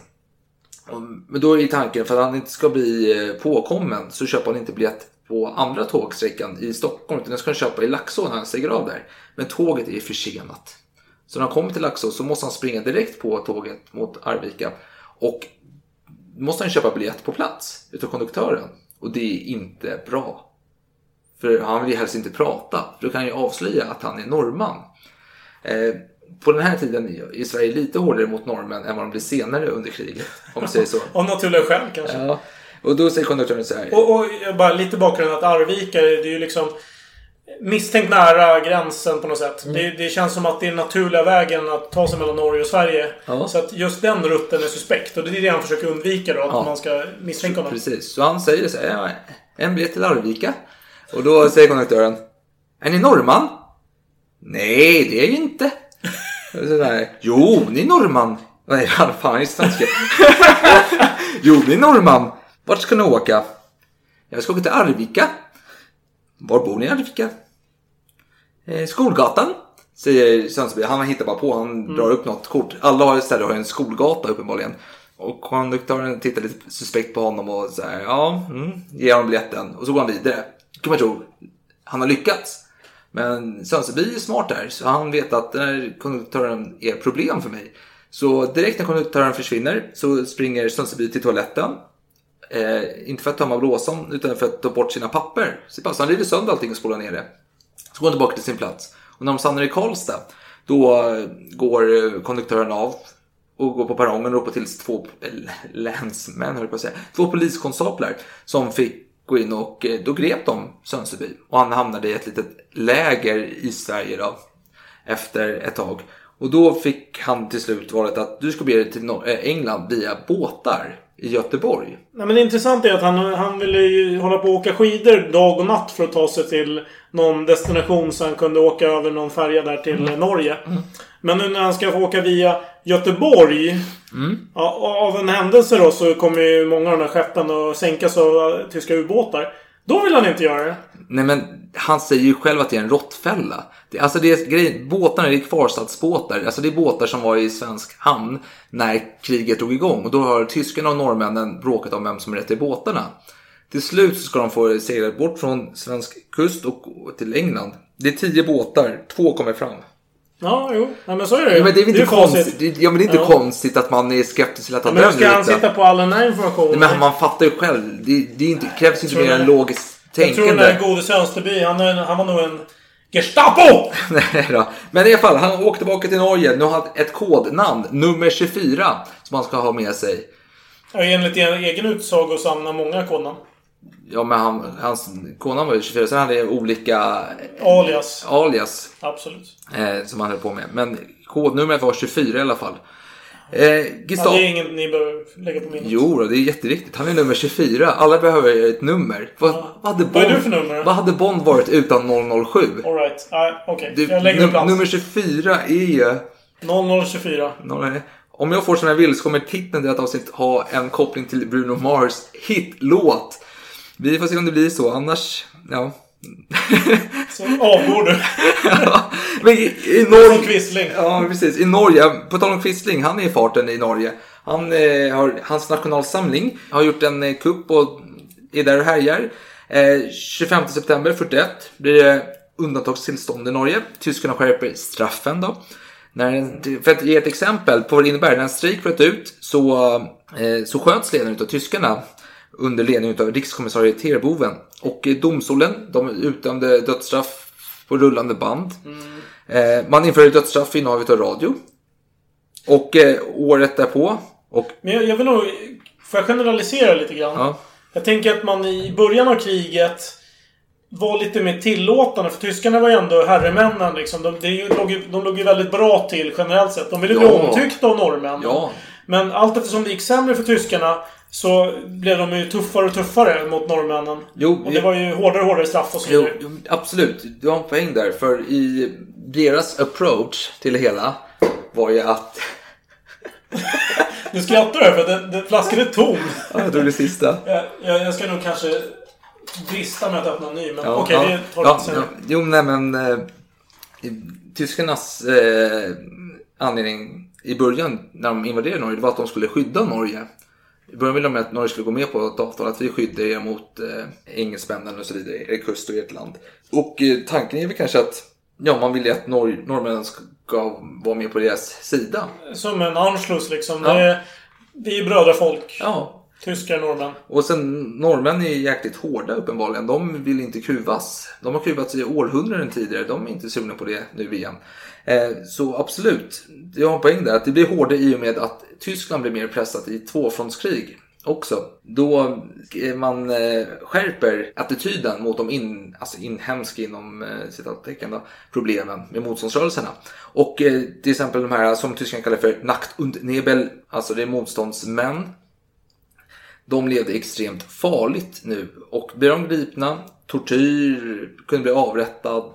Men då är tanken, för att han inte ska bli eh, påkommen, så köper han inte biljett på andra tågsträckan i Stockholm. Utan den ska han köpa i Laxå när han stiger av där. Men tåget är försenat. Så när han kommer till Laxå så måste han springa direkt på tåget mot Arvika. Och måste han köpa biljett på plats utav konduktören. Och det är inte bra. För han vill ju helst inte prata. För då kan han ju avslöja att han är norrman. Eh, på den här tiden är Sverige lite hårdare mot norrmän än vad de blir senare under kriget. Om man säger så. *laughs* Av naturliga skäl kanske. Ja. Och då säger konduktören så här. Och, och bara lite bakgrund att Arvika, det är ju liksom misstänkt nära gränsen på något sätt. Mm. Det, det känns som att det är naturliga vägen att ta sig mellan Norge och Sverige. Ja. Så att just den rutten är suspekt. Och det är det han försöker undvika då. Att Ja. man ska misstänka honom. Precis, så han säger så här. "Ja, En biljett till Arvika. Och då säger konduktören. Är ni norrman? Nej, det är jag inte. Och så där, *laughs* *laughs* jo, ni är norrman. Nej, fan, just det. jo, ni är norrman. Vart ska ni åka? Jag ska åka till Arvika. Var bor ni i Arvika? Eh, Skolgatan. Säger Sönsterby. Han hittar bara på. Han drar upp något kort. Alla har istället har en skolgata uppenbarligen. Och konduktören tittar lite suspekt på honom och säger ja, mm, ger honom biljetten. Och så går han vidare. Kan man tro. Han har lyckats. Men Sönsterby är smart där. Så han vet att den här konduktören är problem för mig. Så direkt när konduktören försvinner så springer Sönsterby till toaletten. Eh, inte för att tömma blåsan utan för att ta bort sina papper. Så han river sönder allting och spolar ner det. Så går han tillbaka till sin plats. Och när de stannar i Karlstad då eh, går eh, konduktören av och går på perrongen och ropar till två *laughs* länsmän, höll jag på att säga, två poliskonstaplar som fick gå in och eh, då grep de Sönseby. Och han hamnade i ett litet läger i Sverige då, efter ett tag. Och då fick han till slut valet att du ska bege dig till England via båtar i Göteborg. Nej, men det intressanta är att han, han ville ju hålla på och åka skidor dag och natt för att ta sig till någon destination så han kunde åka över någon färja där till Mm. Norge. Men nu när han ska få åka via Göteborg. Mm. Ja, av en händelse då så kommer ju många av de här skeppen att sänkas av tyska ubåtar. Då vill han inte göra det. Nej men han säger ju själv att det är en råttfälla. Det, alltså det är grejen, båtarna det är kvarstadsbåtar. Alltså det är båtar som var i svensk hamn när kriget drog igång. Och då har tyskarna och norrmännen bråkat om vem som är rätt i båtarna. Till slut så ska de få segla bort från svensk kust och till England. Det är tio båtar, två kommer fram. Ja, jo. Nej, men så är det ju. Ja, men det är väl inte facit. konstigt, det, ja, men det är inte Ja. konstigt att man är skeptisk till att ta Men hur den ska han sitta på all den här informationen? Nej, Men man fattar ju själv. Det, det är inte, krävs inte mer än det- logiskt Jag tror den där gode Sönsterby, han, är- han var nog en Gestapo! *laughs* Nej då. Men i alla fall, han åkte tillbaka till Norge. Nu har han ett kodnamn, nummer 24, som han ska ha med sig. Ja, enligt en egen utsago så hamnar många kodnamn. Ja, men han, hans kodnamn var ju 24, sen hade han olika Alias. alias Absolut. eh, som han höll på med. Men kodnumret var 24 i alla fall. Eh, Ja, Gestapo... det är inget ni behöver lägga på minnet. Jo, det är jätteviktigt. Han är nummer 24. Alla behöver ett nummer. Vad, vad, hade Vad är Bond, du för nummer? vad hade Bond varit utan 007? Alright. Ja, Okej, Du, jag lägger num- plats. nummer 24 är ju... 0024. Nej. Om jag får som jag vill så kommer titeln till detta avsnitt ha en koppling till Bruno Mars hitlåt. Vi får se om det blir så, annars... Ja. Så avgår du. Men i, i Norge... Quisling. Ja, precis. I Norge, på tal om Quisling, han är i farten i Norge. Han, eh, har, hans nationalsamling har gjort en eh, kupp och är där och härjar. Eh, 25 september 41 blir det undantagstillstånd i Norge. Tyskarna skärper straffen då. När, för att ge ett exempel på vad det innebär. När en strejk bröt ut så, eh, så sköts ledaren av tyskarna under ledning av rikskommissarie Terboven. Och eh, domstolen de utdömde dödsstraff på rullande band. Eh, man införde dödsstraff för innehavet av radio. Och eh, året därpå. Och, Men jag, jag vill nog... Får jag generalisera lite grann? ja, Jag tänker att man i början av kriget var lite mer tillåtande. För tyskarna var ju ändå herremännen liksom. De, det låg ju, de låg ju väldigt bra till generellt sett. De ville bli Ja. omtyckta av norrmännen. ja, Men allt eftersom det gick sämre för tyskarna så blev de ju tuffare och tuffare mot norrmännen. Jo, och det var ju hårdare och hårdare straff och så vidare. jo, absolut. Du har en poäng där. För i deras approach till det hela var ju att... *laughs* Nu skrattar du för den, den flaskan är tom. Ja, jag tog det sista. *laughs* Jag, jag, jag ska nog kanske drista med att öppna en ny. Men Ja, okej, ja, det tar ja, ja. Jo, nej men... Eh, tyskarnas eh, anledning i början när de invaderade Norge det var att de skulle skydda Norge. I början ville de att Norge skulle gå med på ett avtal att vi skyddar er mot eh, engelsmännen och så vidare, er kust och ert land. Och eh, tanken är väl kanske att ja, man vill ju att Nor- norrmännen ska vara med på deras sida. Som en Anschluss liksom. Ja. Det, vi är brödrafolk. Ja, Tyskar, norrmän. Och sen norrmän är jäkligt hårda uppenbarligen. De vill inte kuvas. De har kuvats i århundraden tidigare. De är inte sugna på det nu igen. Eh, så absolut, jag har en poäng där. Att det blir hårdare i och med att Tyskland blir mer pressat i tvåfrontskrig också. Då eh, man eh, skärper attityden mot de in, alltså inhemska inom citattecken då, problemen med motståndsrörelserna. Och till exempel de här som tyskarna kallar för Nacht und Nebel, alltså det är motståndsmän de levde extremt farligt nu och blev de gripna, tortyr, kunde bli avrättad,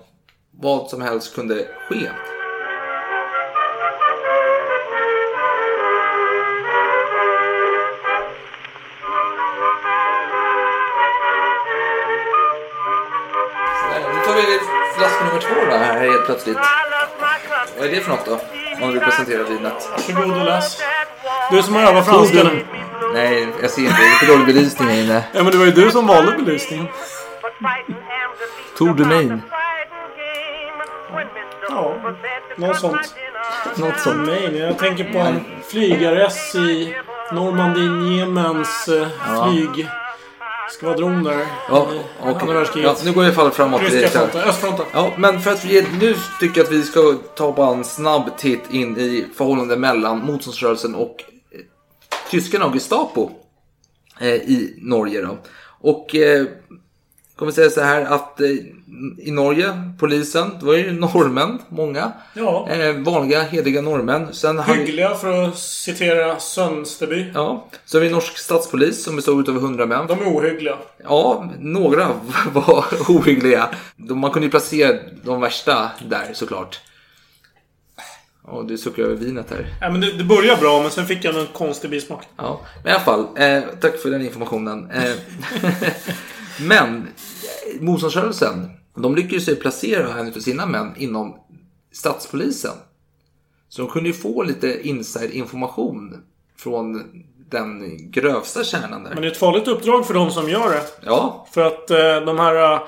vad som helst kunde ske. Helt plötsligt. Vad är det för något då? Om du presenterar vinet. Varsågod och läs. Du som har övat franska nu. Nej, jag ser inte. Det är för dålig belysning här inne. Ja, men det var ju du som valde belysningen. Tour de Maine. Ja, något sånt. Något sånt. Nej, jag tänker på en flygares i Normandie Jemens eh, Ja. flyg... skvadron där. Ja, världskriget. ja, nu går vi i alla fall framåt. Ryska fronten, östfronten. Ja, men för att vi nu tycker jag att vi ska ta bara en snabb titt in i förhållandet mellan motståndsrörelsen och eh, tyskarna och Gestapo eh, i Norge. Då. Och eh, kommer säga så här att eh, i Norge, polisen, det var ju norrmän, många. Ja. Eh, vanliga, hederliga norrmän. Sen Hyggliga för att citera Sönsteby. ja, så har vi norsk statspolis som bestod av 100 män. De är ohyggliga. Ja, några *laughs* var ohyggliga. Man kunde ju placera de värsta där såklart. Ja, du suckar över vinet här. Ja, men det, det börjar bra, men sen fick jag en konstig bismak. Ja, men i alla fall. Eh, tack för den informationen. *laughs* Eh, men eh, motståndsrörelsen, de lyckades ju placera en av sina män inom statspolisen. Så de kunde ju få lite inside information från den grövsta kärnan där. Men det är ett farligt uppdrag för de som gör det. Ja, För att eh, de här uh,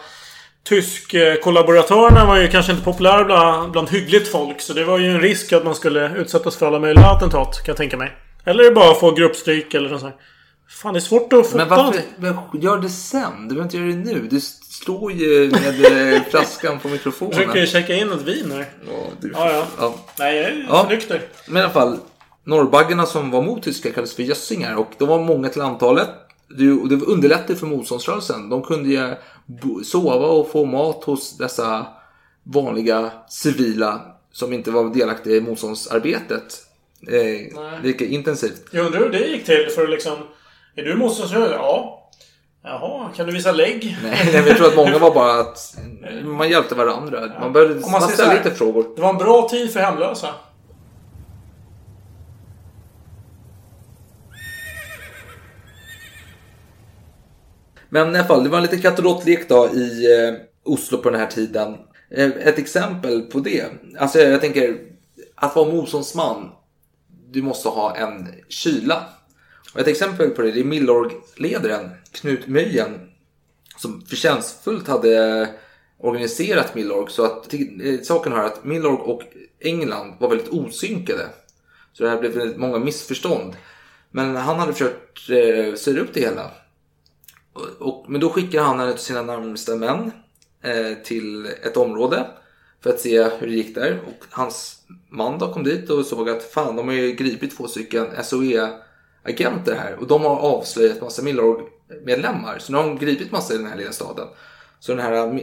tysk-kollaboratörerna var ju kanske inte populära bland, bland hyggligt folk. Så det var ju en risk att man skulle utsättas för alla möjliga attentat, kan jag tänka mig. Eller bara få gruppstryk eller något sånt. här. Fan, det är svårt att fota Men varför men gör det sen? Du behöver inte göra det nu. Du slår ju med eh, flaskan på mikrofonen. Jag försöker checka in ett vin här. Ja, du, Ja, ja. ja. Nej, jag är Ja. nykter. Men i alla fall, norrbaggarna som var mot tyskar kallades för gössingar och de var många till antalet. Det, underlättade för motståndsrörelsen. De kunde ju sova och få mat hos dessa vanliga civila som inte var delaktiga i motståndsarbetet eh, lika intensivt. Jag undrar hur det gick till för att liksom... Är du motståndsrörelse? Ja. Jaha, kan du visa lägg? Nej, nej, men jag tror att många var bara att man hjälpte varandra. Man, började, Om man, man ställde lite frågor. Det var en bra tid för hemlösa. Men i alla fall, det var en liten katt och råttlek då i eh, Oslo på den här tiden. Eh, ett exempel på det. Alltså jag tänker, att vara motståndsman, du måste ha en kyla. Och ett exempel på det, det är Millorg-ledaren Knut Möjen som förtjänstfullt hade organiserat Millorg så att till, eh, saken här att Millorg och England var väldigt osynkade. Så det här blev väldigt många missförstånd. Men han hade försökt eh, styra upp det hela. Och, och, men då skickade han en av sina närmsta män eh, till ett område för att se hur det gick där. Och hans man då kom dit och såg att fan, de har ju gripit två stycken S.O.E agenter här och de har avslöjat massa Milorg-medlemmar. Så nu har de gripit massa i den här lilla staden. Så den här eh,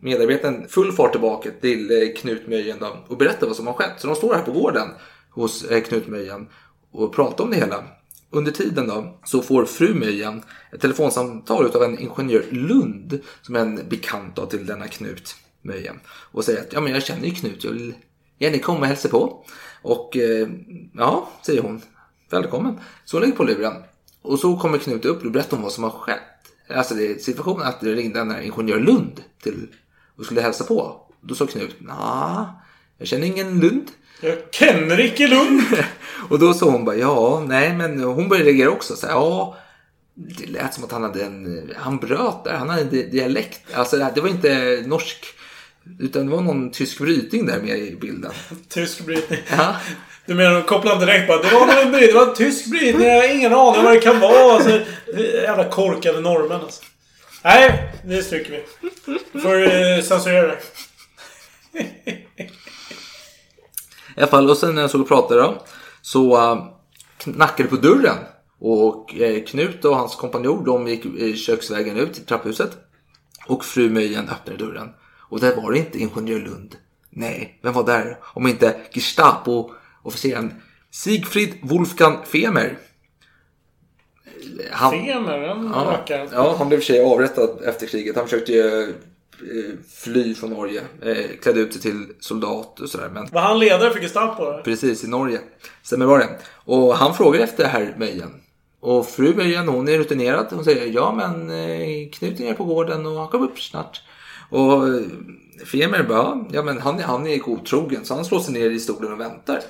medarbetaren full fart tillbaka till eh, Knut Möjen och berättar vad som har skett. Så de står här på gården hos eh, Knut Möjen och pratar om det hela. Under tiden då så får fru Möjen ett telefonsamtal av en ingenjör Lund som är en bekant då till denna Knut Möjen och säger att ja men jag känner ju Knut, jag vill gärna komma och hälsa på. Och ja, säger hon, välkommen. Så hon lägger på luren och så kommer Knut upp och berättar om vad som har skett. Alltså det är situationen att det ringde en ingenjör Lund till och skulle hälsa på. Då sa Knut, nah, jag känner ingen Lund. Jag känner icke Lund. *laughs* Och då sa hon bara, ja, nej, men hon började reagera också. Så här, ja, det lät som att han hade en, han bröt där, han hade en di- dialekt. Alltså det var inte norsk, utan det var någon tysk brytning där med i bilden. Tysk brytning. Ja, du menar de kopplar inte direkt bara Det var en brytning, det var en tysk brytning. Jag har ingen aning vad det kan vara. Alltså, jävla korkade norrmän alltså. Nej, det stryker vi. Får eh, censurera det. i alla fall, och sen när jag såg och pratade då, så uh, knackade det på dörren. Och uh, Knut och hans kompanjon, de gick uh, köksvägen ut till trapphuset. Och fru Möjen öppnade dörren. Och där var det inte ingenjör Lund. Nej, vem var där? Om inte Gestapo Gestapo-officeren Sigfrid Wolfgang Femer. Han, Femer, den ja, rackaren. ja, han blev i och för sig avrättad efter kriget. Han försökte ju eh, fly från Norge. Eh, klädde ut sig till soldat och sådär. Men Var han ledare för Gestapo? då? Precis, i Norge. Stämmer bra det. Och han frågar efter herr Möjen. Och fru Möjen, hon är rutinerad. Hon säger ja men eh, Knut är på gården och han kommer upp snart. Och Femer bara, ja men han, är- han är godtrogen så han slår sig ner i stolen och väntar.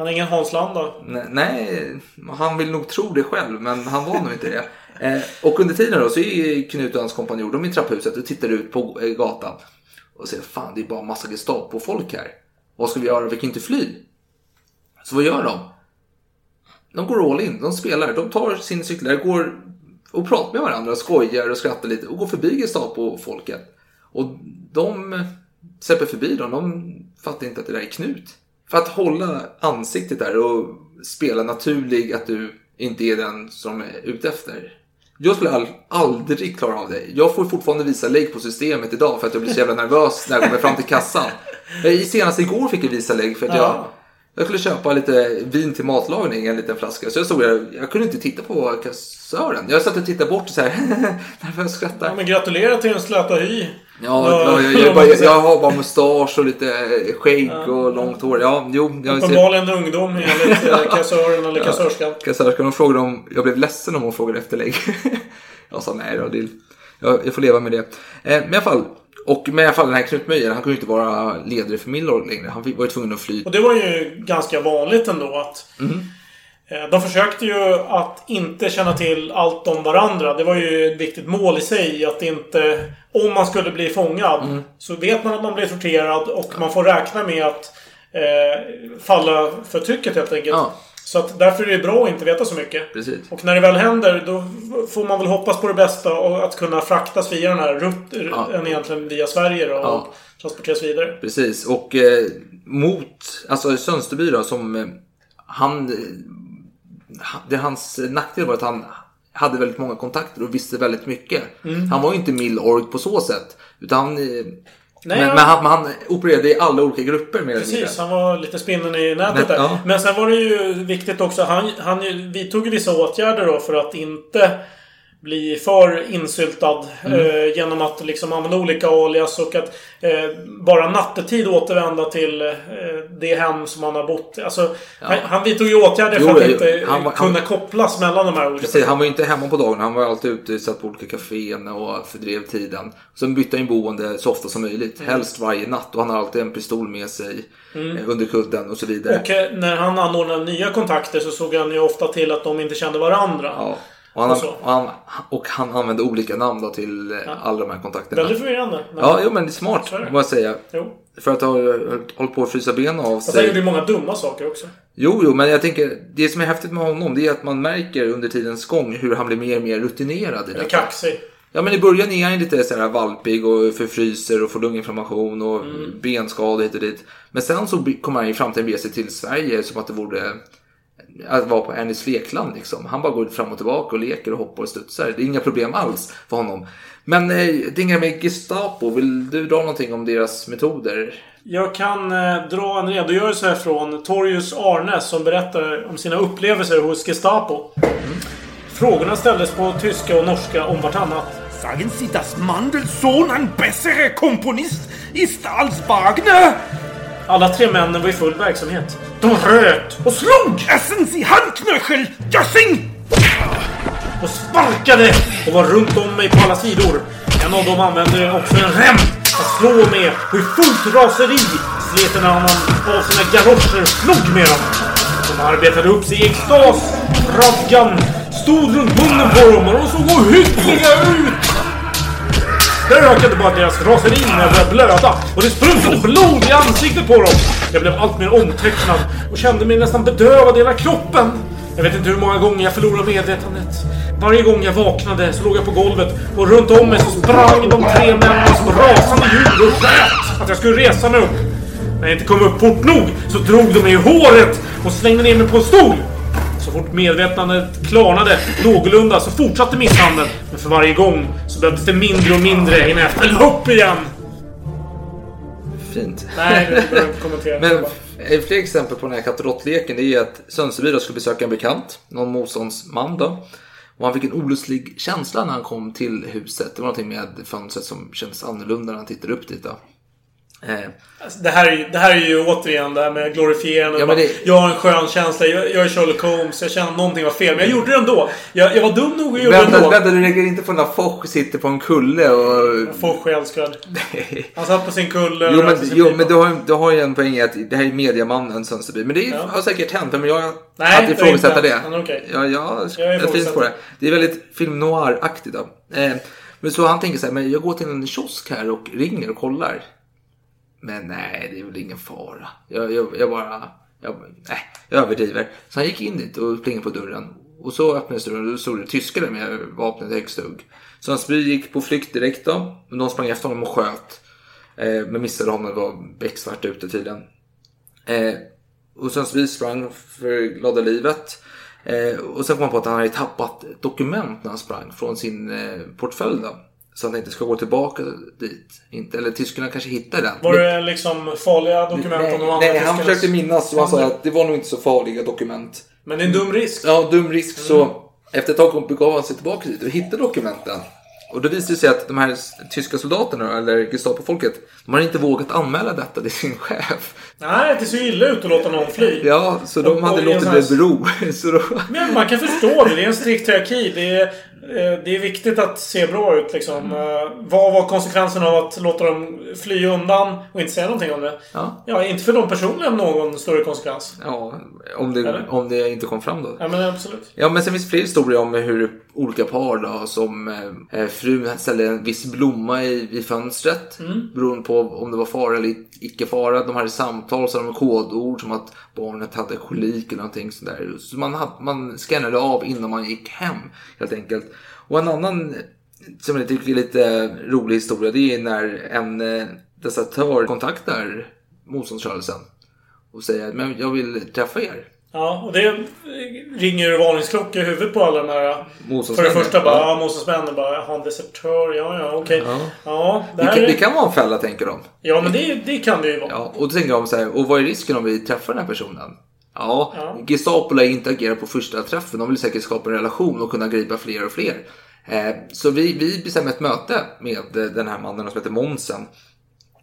Han är ingen Hans Landa. Nej, han vill nog tro det själv men han var nog inte det. Eh, och under tiden då så är Knut och hans kompanjon, de är i trapphuset och tittar ut på eh, gatan. Och säger fan det är bara massa Gestapo-folk här. Vad ska vi göra? Vi kan inte fly. Så vad gör de? De går all in, de spelar, de tar sin cyklar, går och pratar med varandra, skojar och skrattar lite och går förbi Gestapo-folket. Och de släpper förbi dem, de fattar inte att det där är Knut. För att hålla ansiktet där och spela naturlig att du inte är den som är ute efter. Jag skulle aldrig klara av det. Jag får fortfarande visa lägg på systemet idag för att jag blir så jävla nervös när jag kommer fram till kassan. Eh, senast igår fick jag visa lägg för att jag, Ja jag skulle köpa lite vin till matlagning, en liten flaska. Så jag stod där, jag kunde inte titta på kassören. Jag satt och tittade bort så här, *laughs* nervös Ja, skrattade. men gratulerar till en släta hy. Ja, Ja, ja, jag, jag, bara, jag har bara mustasch och lite skägg och långt hår. Ja, jo, jag ser... Uppenbarligen ungdom enligt *laughs* kassören eller kassörskan. Kassörskan hon frågade om jag blev ledsen om hon frågade efter lägg. *laughs* jag sa nej då, det, jag, jag får leva med det. Eh, men i alla fall, och men i alla fall den här Knut Möjer, han kunde ju inte vara ledare för Millor längre. Han var ju tvungen att fly. Och det var ju ganska vanligt ändå att Mm. de försökte ju att inte känna till allt om varandra. Det var ju ett viktigt mål i sig. Att inte... Om man skulle bli fångad Mm. så vet man att man blir torterad och man får räkna med att eh, falla för trycket helt enkelt. Ja. Så att därför är det bra att inte veta så mycket. Precis. Och när det väl händer då får man väl hoppas på det bästa och att kunna fraktas via den här rutten Ja. egentligen via Sverige då, och Ja. transporteras vidare. Precis, och eh, mot, alltså Sönsterby då som eh, han, eh, det hans nackdel var att han hade väldigt många kontakter och visste väldigt mycket. Mm. Han var ju inte Millorg på så sätt. Utan han, eh, Nej, men, han- men, han, men han opererade i alla olika grupper mer. Precis, han var lite spinnen i nätet Nät- där. ja. Men sen var det ju viktigt också. Han, han vidtog vissa åtgärder då för att inte bli för insyltad. Mm. Eh, genom att liksom använda olika alias och att eh, bara nattetid återvända till eh, det hem som han har bott Alltså, han, han vidtog ju åtgärder Jo, för att jo, inte han var- kunna han- kopplas mellan de här olika Precis, han var ju inte hemma på dagarna. Han var alltid ute, satt på olika kaféer och fördrev tiden. Sen bytte han boende så ofta som möjligt. Mm. Helst varje natt. Och han har alltid en pistol med sig eh, under kudden och så vidare. Och eh, när han anordnade nya kontakter så såg han ju ofta till att de inte kände varandra. Ja. Och han, Och han, och han använde olika namn då till eh, alla de här kontakterna. Väldigt förvirrande. Ja, jo, men det är smart, må jag säga. Jo. För att ha hållit på att frysa benen av Och sen gjorde sig. ju många dumma saker också. Jo, jo, men jag tänker, det som är häftigt med honom, det är att man märker under tidens gång hur han blir mer och mer rutinerad i detta. kaxig. Ja, men i början är han lite så här valpig och förfryser och får lunginflammation och Mm. benskador hit och dit. Men sen så kommer han i framtiden bege sig till Sverige som att det vore att vara på Ernest Lekland liksom. Han bara går fram och tillbaka och leker och hoppar och studsar. Det är inga problem alls för honom. Men eh, det är med Gestapo, vill du dra någonting om deras metoder? Jag kan eh, dra en redogörelse här från Torjus Arnes som berättar om sina upplevelser hos Gestapo. Frågorna ställdes på tyska och norska om vartannat. Sagen Sie, dass Mandelsohn ein besserer Komponist ist als Wagner? Alla tre männen var i full verksamhet. De röt och slog Essen Sie Handknöchel, Gössing! och sparkade och var runt om mig på alla sidor. En av dem använde också en rem att slå med och i fullt raseri slet en annan av sina galoscher och slog med dem. De arbetade upp sig i extas. Radgan stod runt munnen på dem och de såg ohyggliga ut. Det ökade bara deras raseri när jag började blöda och det sprutade blod i ansiktet på dem. Jag blev allt mer omtöcknad och kände mig nästan bedövad i hela kroppen. Jag vet inte hur många gånger jag förlorade medvetandet. Varje gång jag vaknade så låg jag på golvet och runt om mig så sprang de tre männen som rasande djur och sköt att jag skulle resa mig upp. När jag inte kom upp fort nog så drog de mig i håret och slängde ner mig på en stol. Så fort medvetandet klarnade någorlunda så fortsatte misshandeln. Men för varje gång så behövdes det mindre och mindre innan jag föll upp igen. Fint. Nej, det behöver jag inte kommentera. Men eh, fler exempel på den här katt och råttleken det är att Sönsterby då skulle besöka en bekant, någon motståndsman då. Och han fick en olustig känsla när han kom till huset. Det var någonting med fönstret som kändes annorlunda när han tittade upp dit då. Eh, Alltså, Det här, är, det här är ju återigen det här med glorifierande. Ja, det- Jag har en skön känsla. Jag, jag är Sherlock Holmes. Jag känner att någonting var fel. Men jag gjorde det ändå. Jag, jag var dum nog och gjorde det ändå. vänta, du lägger inte på när Foch sitter på en kulle och... Foch är älskvärd. Han satt på sin kulle och Jo, men, sin jo, pipa. men du har, du har ju en poäng i att det här är mediamannen Sönsterby. Men det är, Ja. har säkert hänt. Men jag Nej, att ifrågasätta det. Men okej. Ja, ja, Jag jag, finns på det. Det är väldigt film noir-aktigt. Eh, men så han tänker så här, men jag går till en kiosk här och ringer och kollar. Men nej, det är väl ingen fara. Jag, jag, jag bara, jag, nej, jag överdriver. Så han gick in dit och plingade på dörren. Och så öppnades dörren och då stod det tyskar där med vapnet högst upp. Så hans by gick på flykt direkt då. Men de sprang efter honom och sköt. Eh, men missade honom, det var becksvart ute tydligen. Eh, och sen vi sprang för glada livet. Eh, och sen kom han på att han hade tappat ett dokument när han sprang från sin eh, portfölj då. Så han tänkte, ska gå tillbaka dit? Inte, eller tyskarna kanske hittar den. Var det liksom farliga dokument nej, om de andra nej, han försökte minnas och han sa att det var nog inte så farliga dokument. Men det är en dum risk. Ja, dum risk. Så efter ett tag begav han sig tillbaka dit och hittade dokumenten. Och då visade det sig att de här tyska soldaterna, eller Gestapo-folket, de har inte vågat anmäla detta till sin chef. Nej, det ser illa ut att låta någon fly. Ja, så de Och- hade och låtit det bero. *laughs* Så då... Men man kan förstå det. Det är en strikt hierarki. Det är, det är viktigt att se bra ut liksom. Eh, Vad var konsekvensen av att låta dem fly undan och inte säga någonting om det? Ja. Ja, inte för dem personligen någon större konsekvens. Ja, om det, Eller? om det inte kom fram då. Ja, men absolut. Ja, men sen finns fler historier om hur olika par då, som eh, frun ställde en viss blomma i, i fönstret. Beroende på om det var fara eller icke fara. De hade samtal, så de kodord som att barnet hade kolik eller någonting sådär. Så man, hade, man scannade av innan man gick hem helt enkelt. Och en annan som jag tycker är lite rolig historia, det är när en eh, desertör kontaktar motståndsrörelsen och säger men jag vill träffa er. Ja, och det ringer ju varningsklocka i huvudet på alla de här. För det första bara, Ja. motståndsmännen bara, jaha, en desertör, ja, ja, okej. Ja. Ja, det Det kan, det kan vara en fälla tänker de. Ja, men det, det kan det ju vara. Ja, och då tänker de så här, och vad är risken om vi träffar den här personen? Ja, Ja. Gestapo lär inte agera på första träffen. De vill säkert skapa en relation och kunna gripa fler och fler. Eh, så vi, vi bestämmer ett möte med eh, den här mannen som heter Monsen.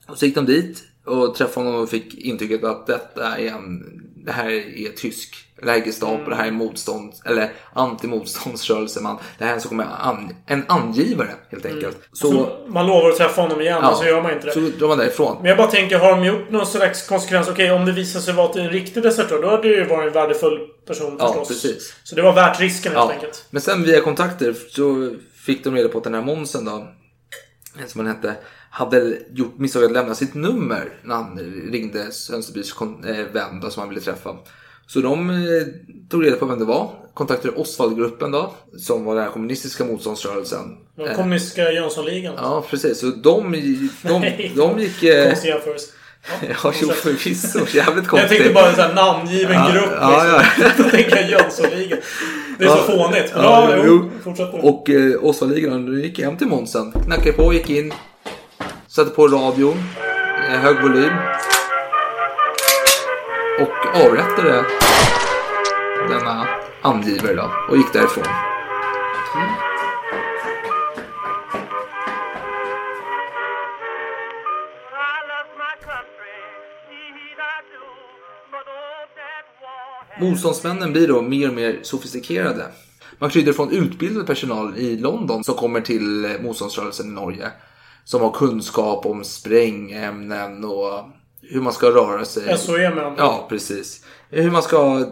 Och så gick de dit och träffade honom och fick intrycket att detta är en, det här är tysk. Det här är Gestapo, det här är motstånd, eller antimotståndsrörelseman. Det här är en, som kommer an, en angivare helt enkelt. Så, Så man lovar att träffa honom igen, ja, men så gör man inte det. så drar man därifrån. Men jag bara tänker, har de gjort någon slags konsekvens? Okej, om det visar sig vara en riktig desertör, då hade det ju varit en värdefull person Ja, förstås. precis. Så det var värt risken helt Ja, enkelt. men sen via kontakter så fick de reda på att den här Monsen då, som han hette, hade gjort misstag att lämna sitt nummer när han ringde Sönsterbys eh, vän då, som han ville träffa. Så de eh, tog reda på vem det var, kontaktade Osvaldgruppen då, som var den här kommunistiska motståndsrörelsen. Den Eh, kommunistiska Jönssonligan. Ja, precis. Så de, de, *laughs* Nej. de gick... Eh, Konstig jämförelse. *laughs* ja, jo, förvisso. Jävligt Jag konstigt. tänkte bara en sån här namngiven Ja, grupp. ja, liksom. Då *laughs* tänker jag Jönssonligan. Det är så Ja. fånigt. Men Ja, ja, jo. Fortsätt du. Och eh, Osvaldligan gick hem till Monsen, knackade på, gick in, satte på radion, eh, hög volym och avrättade denna angivare då och gick därifrån. Motståndsmännen blir då mer och mer sofistikerade. Man kryddar från utbildad personal i London som kommer till motståndsrörelsen i Norge. Som har kunskap om sprängämnen och hur man ska röra sig. SOE med andra Ja, precis. Hur man ska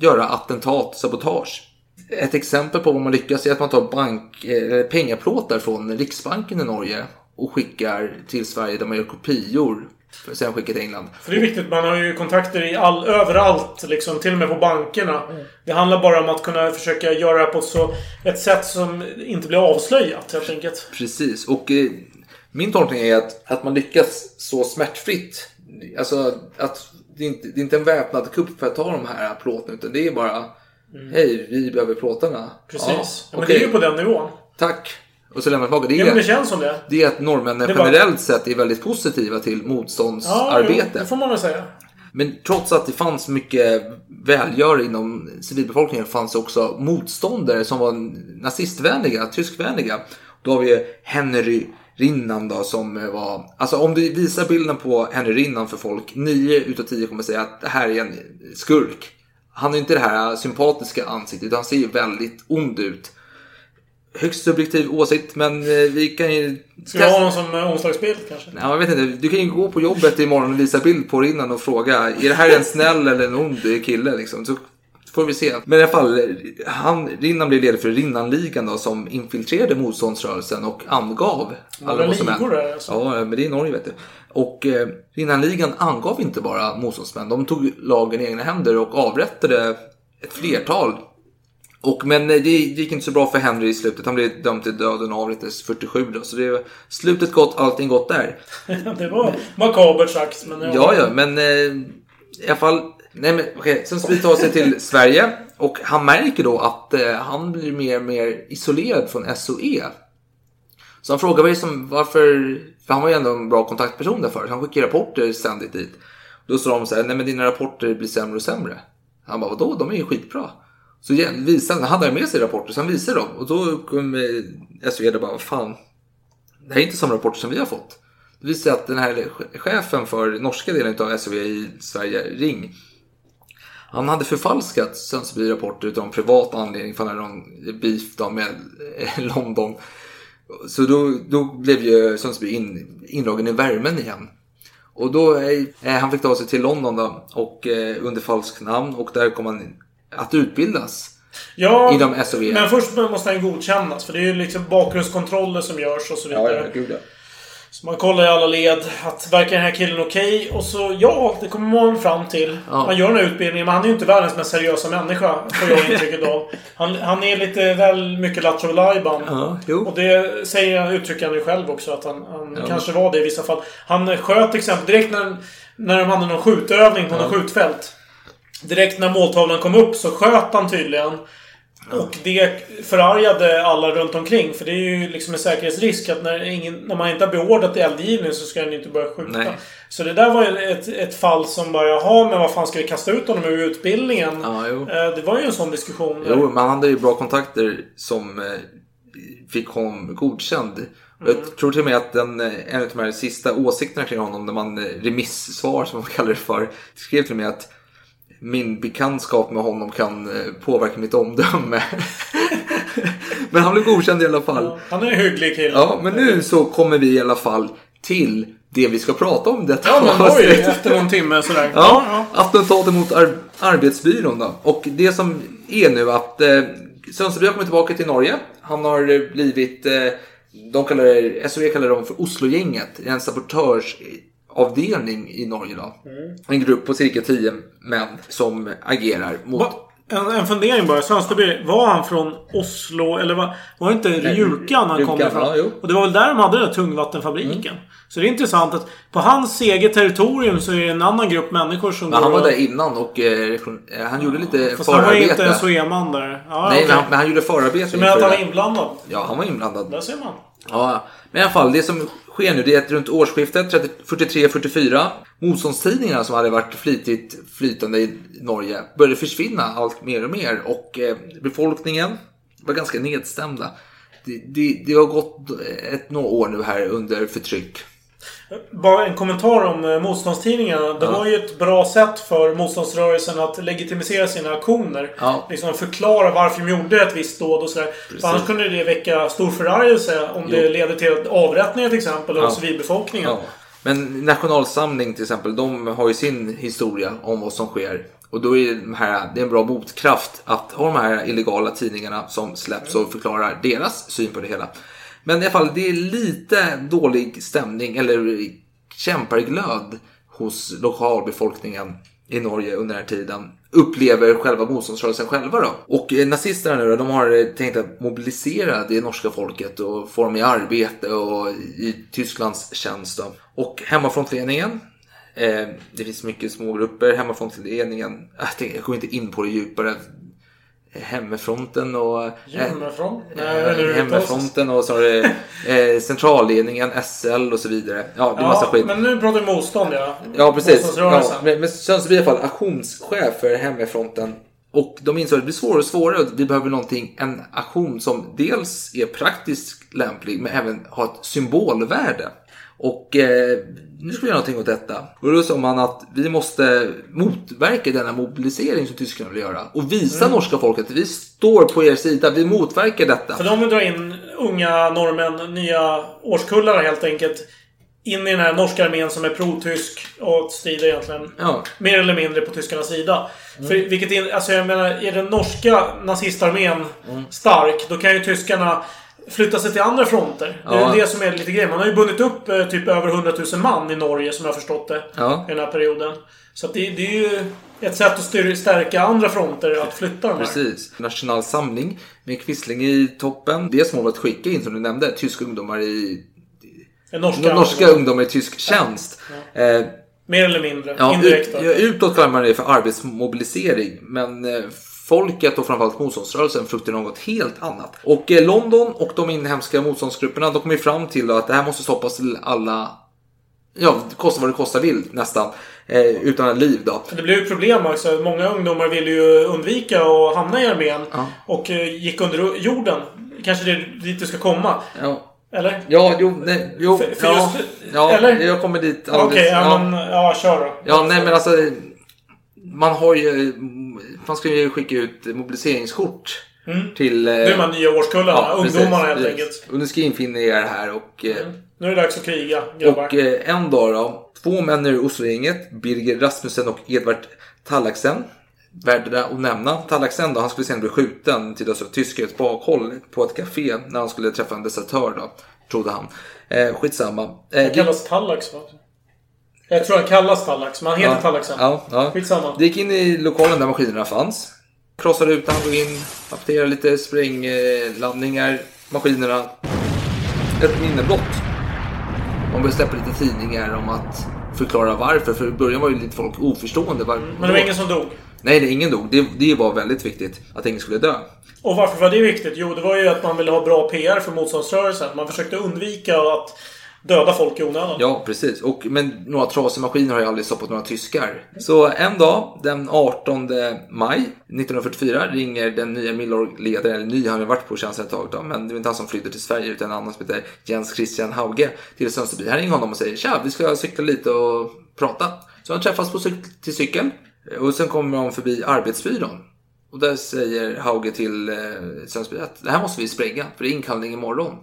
göra attentat, sabotage. Ett exempel på vad man lyckas är att man tar bank, eh, pengaplåtar från Riksbanken i Norge och skickar till Sverige där man gör kopior. För att sedan skicka till England. För det är viktigt. Man har ju kontakter i all, överallt. Liksom, till och med på bankerna. Det handlar bara om att kunna försöka göra det på så, ett sätt som inte blir avslöjat helt enkelt. Precis, och eh, min tolkning är att, att man lyckas så smärtfritt. Alltså att det är inte det är inte en väpnad kupp för att ta de här plåtarna utan det är bara Hej, vi behöver plåtarna. Precis. Ja, Ja, men okej, det är ju på den nivån. Tack. Och så lämnar man tillbaka. Det Ja, men det är, känns som det. det är att norrmännen var- generellt sett är väldigt positiva till Ja, jo, motståndsarbete. det får man väl säga. Men trots att det fanns mycket välgörare inom civilbefolkningen fanns det också motståndare som var nazistvänliga, tyskvänliga. Då har vi Henry Rinnan då som var, alltså om du visar bilden på Henry Rinnan för folk, 9 utav 10 kommer säga att det här är en skurk. Han har inte det här sympatiska ansiktet utan han ser ju väldigt ond ut. Högst subjektiv åsikt men eh, vi kan ju... Ska vi ha någon som eh, omslagsbild kanske? Ja, jag vet inte. Du kan ju gå på jobbet imorgon och visa bild på Rinnan och fråga är det här en snäll eller en ond kille liksom. Så får vi se. Men i alla fall, han, Rinnan blev ledare för Rinnanligan då som infiltrerade motståndsrörelsen och angav Alla vad som hände. alltså. Ja, men det är Norge vet du. Och eh, Rinnanligan angav inte bara motståndsmän. De tog lagen i egna händer och avrättade ett flertal Och, men eh, det, gick inte så bra för Henry i slutet. Han blev dömd till döden och avrättades 47 då. Så det slutet gott, allting gott där. *laughs* det var makabert sagt. Men Ja, ja, men eh, i alla fall. Nej, men okej. Sen ska vi ta sig till Sverige. Och han märker då att eh, han blir mer och mer isolerad från SOE. Så han frågar mig som, varför, för han var ju ändå en bra kontaktperson där förut. Han skickar rapporter ständigt dit. Då sa de så här, nej men dina rapporter blir sämre och sämre. Han bara, vadå? De är ju skitbra. Så igen, han hade med sig rapporter, så han visar dem. Och då kommer eh, SOE och bara, vad fan. Det här är inte samma rapporter som vi har fått. Det visar sig att den här chefen för norska delen av SOE i Sverige, Ring, han hade förfalskat Sundsby-rapporter utav en privat anledning för han hade någon beef då med eh, London. Så då, då blev ju Sundsby in, indragen i värmen igen. Och då, eh, han fick ta sig till London då, och eh, under falskt namn och där kom han att utbildas. Ja, Inom SOE. men först måste han godkännas. För det är ju liksom bakgrundskontroller som görs och så vidare. gud ja. Så man kollar i alla led. Att verkar den här killen okej? Och så, ja, det kommer man fram till. Ja. Man gör den här utbildningen, men han är ju inte världens mest seriösa människa. Får jag intrycket av. Han, han är lite väl mycket lattjo. Ja. Och det säger uttrycker han ju själv också. Att han, han kanske var det i vissa fall. Han sköt till exempel direkt när, när de hade någon skjutövning på något skjutfält. Direkt när måltavlan kom upp så sköt han tydligen. Och det förargade alla runt omkring. För det är ju liksom en säkerhetsrisk att när, ingen, när man inte har beordrat eldgivning så ska den inte börja skjuta. Nej. Så det där var ju ett, ett fall som bara, jaha, men vad fan ska vi kasta ut honom ur utbildningen? Ja. Eh, Det var ju en sån diskussion. där. Jo, men han hade ju bra kontakter som eh, fick honom godkänd. Och Jag tror till och med att den, eh, en av de här sista åsikterna kring honom, när man remissvar som man kallar det för, skrev till och med att min bekantskap med honom kan eh, påverka mitt omdöme. *laughs* men han blev godkänd i alla fall. Han är en hygglig kille. Ja, men nu så kommer vi i alla fall till det vi ska prata om detta Ja, men oj, efter någon timme sådär. Ja, attentatet mot ar arbetsbyrån då. Och det som är nu att eh, Sönsterby har kommit tillbaka till Norge. Han har eh, blivit, eh, de kallar det, SOE kallar dem för Oslogänget. Det är sabotörsavdelning i Norge då. En grupp på cirka 10 män som agerar mot... Va? En, en fundering bara. Sönsterby, var han från Oslo? Eller var, var det inte Rjukan han kom ifrån? ja, och det var väl där de hade den där tungvattenfabriken. Så det är intressant att på hans eget territorium så är det en annan grupp människor som Men han var och- där innan och eh, eh, han gjorde lite Fast han var förarbete. inte SOE-man där. Ja, Nej, okej. men han, men han gjorde förarbete. Du menar att han var inblandad? Ja, han var inblandad. Där ser man. Ja, men i alla fall, det som sker nu det är att runt årsskiftet 43-44 motståndstidningarna som hade varit flitigt flytande i Norge började försvinna allt mer och mer och eh, befolkningen var ganska nedstämda. Det, det, det har gått ett några år nu här under förtryck. Bara en kommentar om eh, motståndstidningarna. Det var ju ett bra sätt för motståndsrörelsen att legitimisera sina aktioner. Ja. Liksom förklara varför de gjorde ett visst dåd och sådär. För annars kunde det väcka stor förargelse om det leder till avrättningar till exempel av Ja. civilbefolkningen. Ja. Men Nationalsamling till exempel, de har ju sin historia om vad som sker. Och då är de här, det är en bra motkraft att ha de här illegala tidningarna som släpps och förklarar deras syn på det hela. Men i alla fall, det är lite dålig stämning, eller kämparglöd hos lokalbefolkningen i Norge under den här tiden. Upplever själva motståndsrörelsen själva då. Och eh, nazisterna nu då, de har eh, tänkt att mobilisera det norska folket och få dem i arbete och i Tysklands tjänst då. Och hemmafrontledningen, Eh, det finns mycket smågrupper. Hemmafrontledningen. Jag, tänker- jag går inte in på det djupare. Hemmafronten och... eh, Hemmafront? Nej, eh, uttalas. Hemmafronten och så har det eh, centralledningen, SL och så vidare. Ja, det är massa Ja, skit. men nu pratar vi motstånd ja. Ja, precis. Ja, men, men blir i alla fall aktionschef för hemmafronten. Och de insåg att det blir svårare och svårare. Vi behöver någonting, en aktion som dels är praktiskt lämplig men även har ett symbolvärde. Och eh, nu ska vi göra någonting åt detta. Och då sa man att vi måste motverka denna mobilisering som tyskarna vill göra. Och visa Mm. norska folket att vi står på er sida. Vi motverkar detta. För de vill dra in unga norrmän, nya årskullar helt enkelt. In i den här norska armén som är pro-tysk och strider egentligen Ja. mer eller mindre på tyskarnas sida. För vilket in, alltså jag menar, är den norska nazistarmén stark, då kan ju tyskarna flytta sig till andra fronter. Det är Ja. det som är lite grejen. Man har ju bundit upp eh, typ över 100 000 man i Norge som jag har förstått det. Ja. I den här perioden. Så det, det är ju... ett sätt att stärka andra fronter att flytta de här. Precis. National Samling med Quisling i toppen. Dels målet att skicka in, som du nämnde, tyska ungdomar i... Norska, Norska ungdomar i tysk tjänst. Eh, Mer eller mindre. Ja, Indirekt. ut, ja, utåt kallar man det för arbetsmobilisering. Men eh, folket och framförallt motståndsrörelsen fruktar något helt annat. Och eh, London och de inhemska motståndsgrupperna de kom ju fram till att det här måste stoppas till alla Ja, kosta vad det kostar vill nästan. Eh, utan liv då. Det blev ju ett problem också. Många ungdomar ville ju undvika att hamna i armén. Ja. Och eh, gick under jorden. Kanske det är dit du ska komma. Ja, Eller? ja jo, nej, jo. För- för ja, just- ja, eller? jag kommer dit Okej, alldeles. ja, men ja, kör då. Ja, nej men alltså. Man har ju... Man ska ju skicka ut mobiliseringskort. Till... eh, Nu är man nya årskullarna. Ungdomarna helt enkelt. Och nu ska infinna er här och... eh, Nu är det dags att kriga, grabbar. Och eh, en dag då, två män ur Oslogänget, Birger Rasmussen och Edvard Tallaksen. Värda att nämna. Tallaksen då, han skulle sen bli skjuten till döds av tyskar i ett bakhåll på ett café när han skulle träffa en desertör då, trodde han. Eh, skitsamma. Eh, det- kallas Tallax va? Jag tror han kallas Tallax, men han heter Tallaxen. Ja, ja. Skitsamma. Det gick in i lokalen där maskinerna fanns. Krossade ut han, drog in, apterade lite sprängladdningar, maskinerna. Ett minnebrott. Man började släppa lite tidningar om att förklara varför. För i början var ju lite folk oförstående. Var, Men det var ingen som dog. Nej, det, ingen dog. Det, det var väldigt viktigt att ingen skulle dö. Och varför var det viktigt? Jo, det var ju att man ville ha bra PR för motståndsrörelsen. Man försökte undvika att döda folk i onödan. Ja, precis. Och, men några trasiga maskiner har ju aldrig stoppat några tyskar. Så en dag, den 18 maj 1944, ringer den nya Milorg-ledaren, eller ny, han har varit på tjänsten ett tag då, men det är inte han som flyttar till Sverige utan en annan som heter Jens Christian Hauge till Sönsterby. Han ringer honom och säger Tja, vi ska cykla lite och prata. Så de träffas på cyk- till cykeln och sen kommer de förbi arbetsbyrån. Och där säger Hauge till eh, Sönsterby att det här måste vi spränga, för det är inkallning imorgon.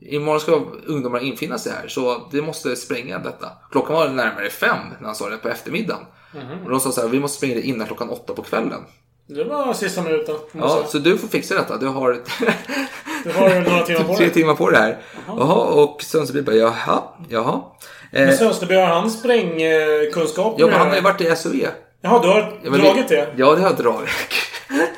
Imorgon ska ungdomarna infinna sig här, så det måste spränga detta. Klockan var närmare fem när han sa det på eftermiddagen. Och de sa så här, vi måste spränga det innan klockan åtta på kvällen. Det var sista minuten. Ja, så du får fixa detta. Du har *laughs* Du har några timmar på *laughs* tre dig. timmar på det här. Jaha, och Sönsterby bara, jaha, jaha. Eh, Men Sönsterby, har han sprängkunskaper? ja, men han har ju varit i SOE. Jaha, du har Ja, dragit det? Ja, det har jag dragit.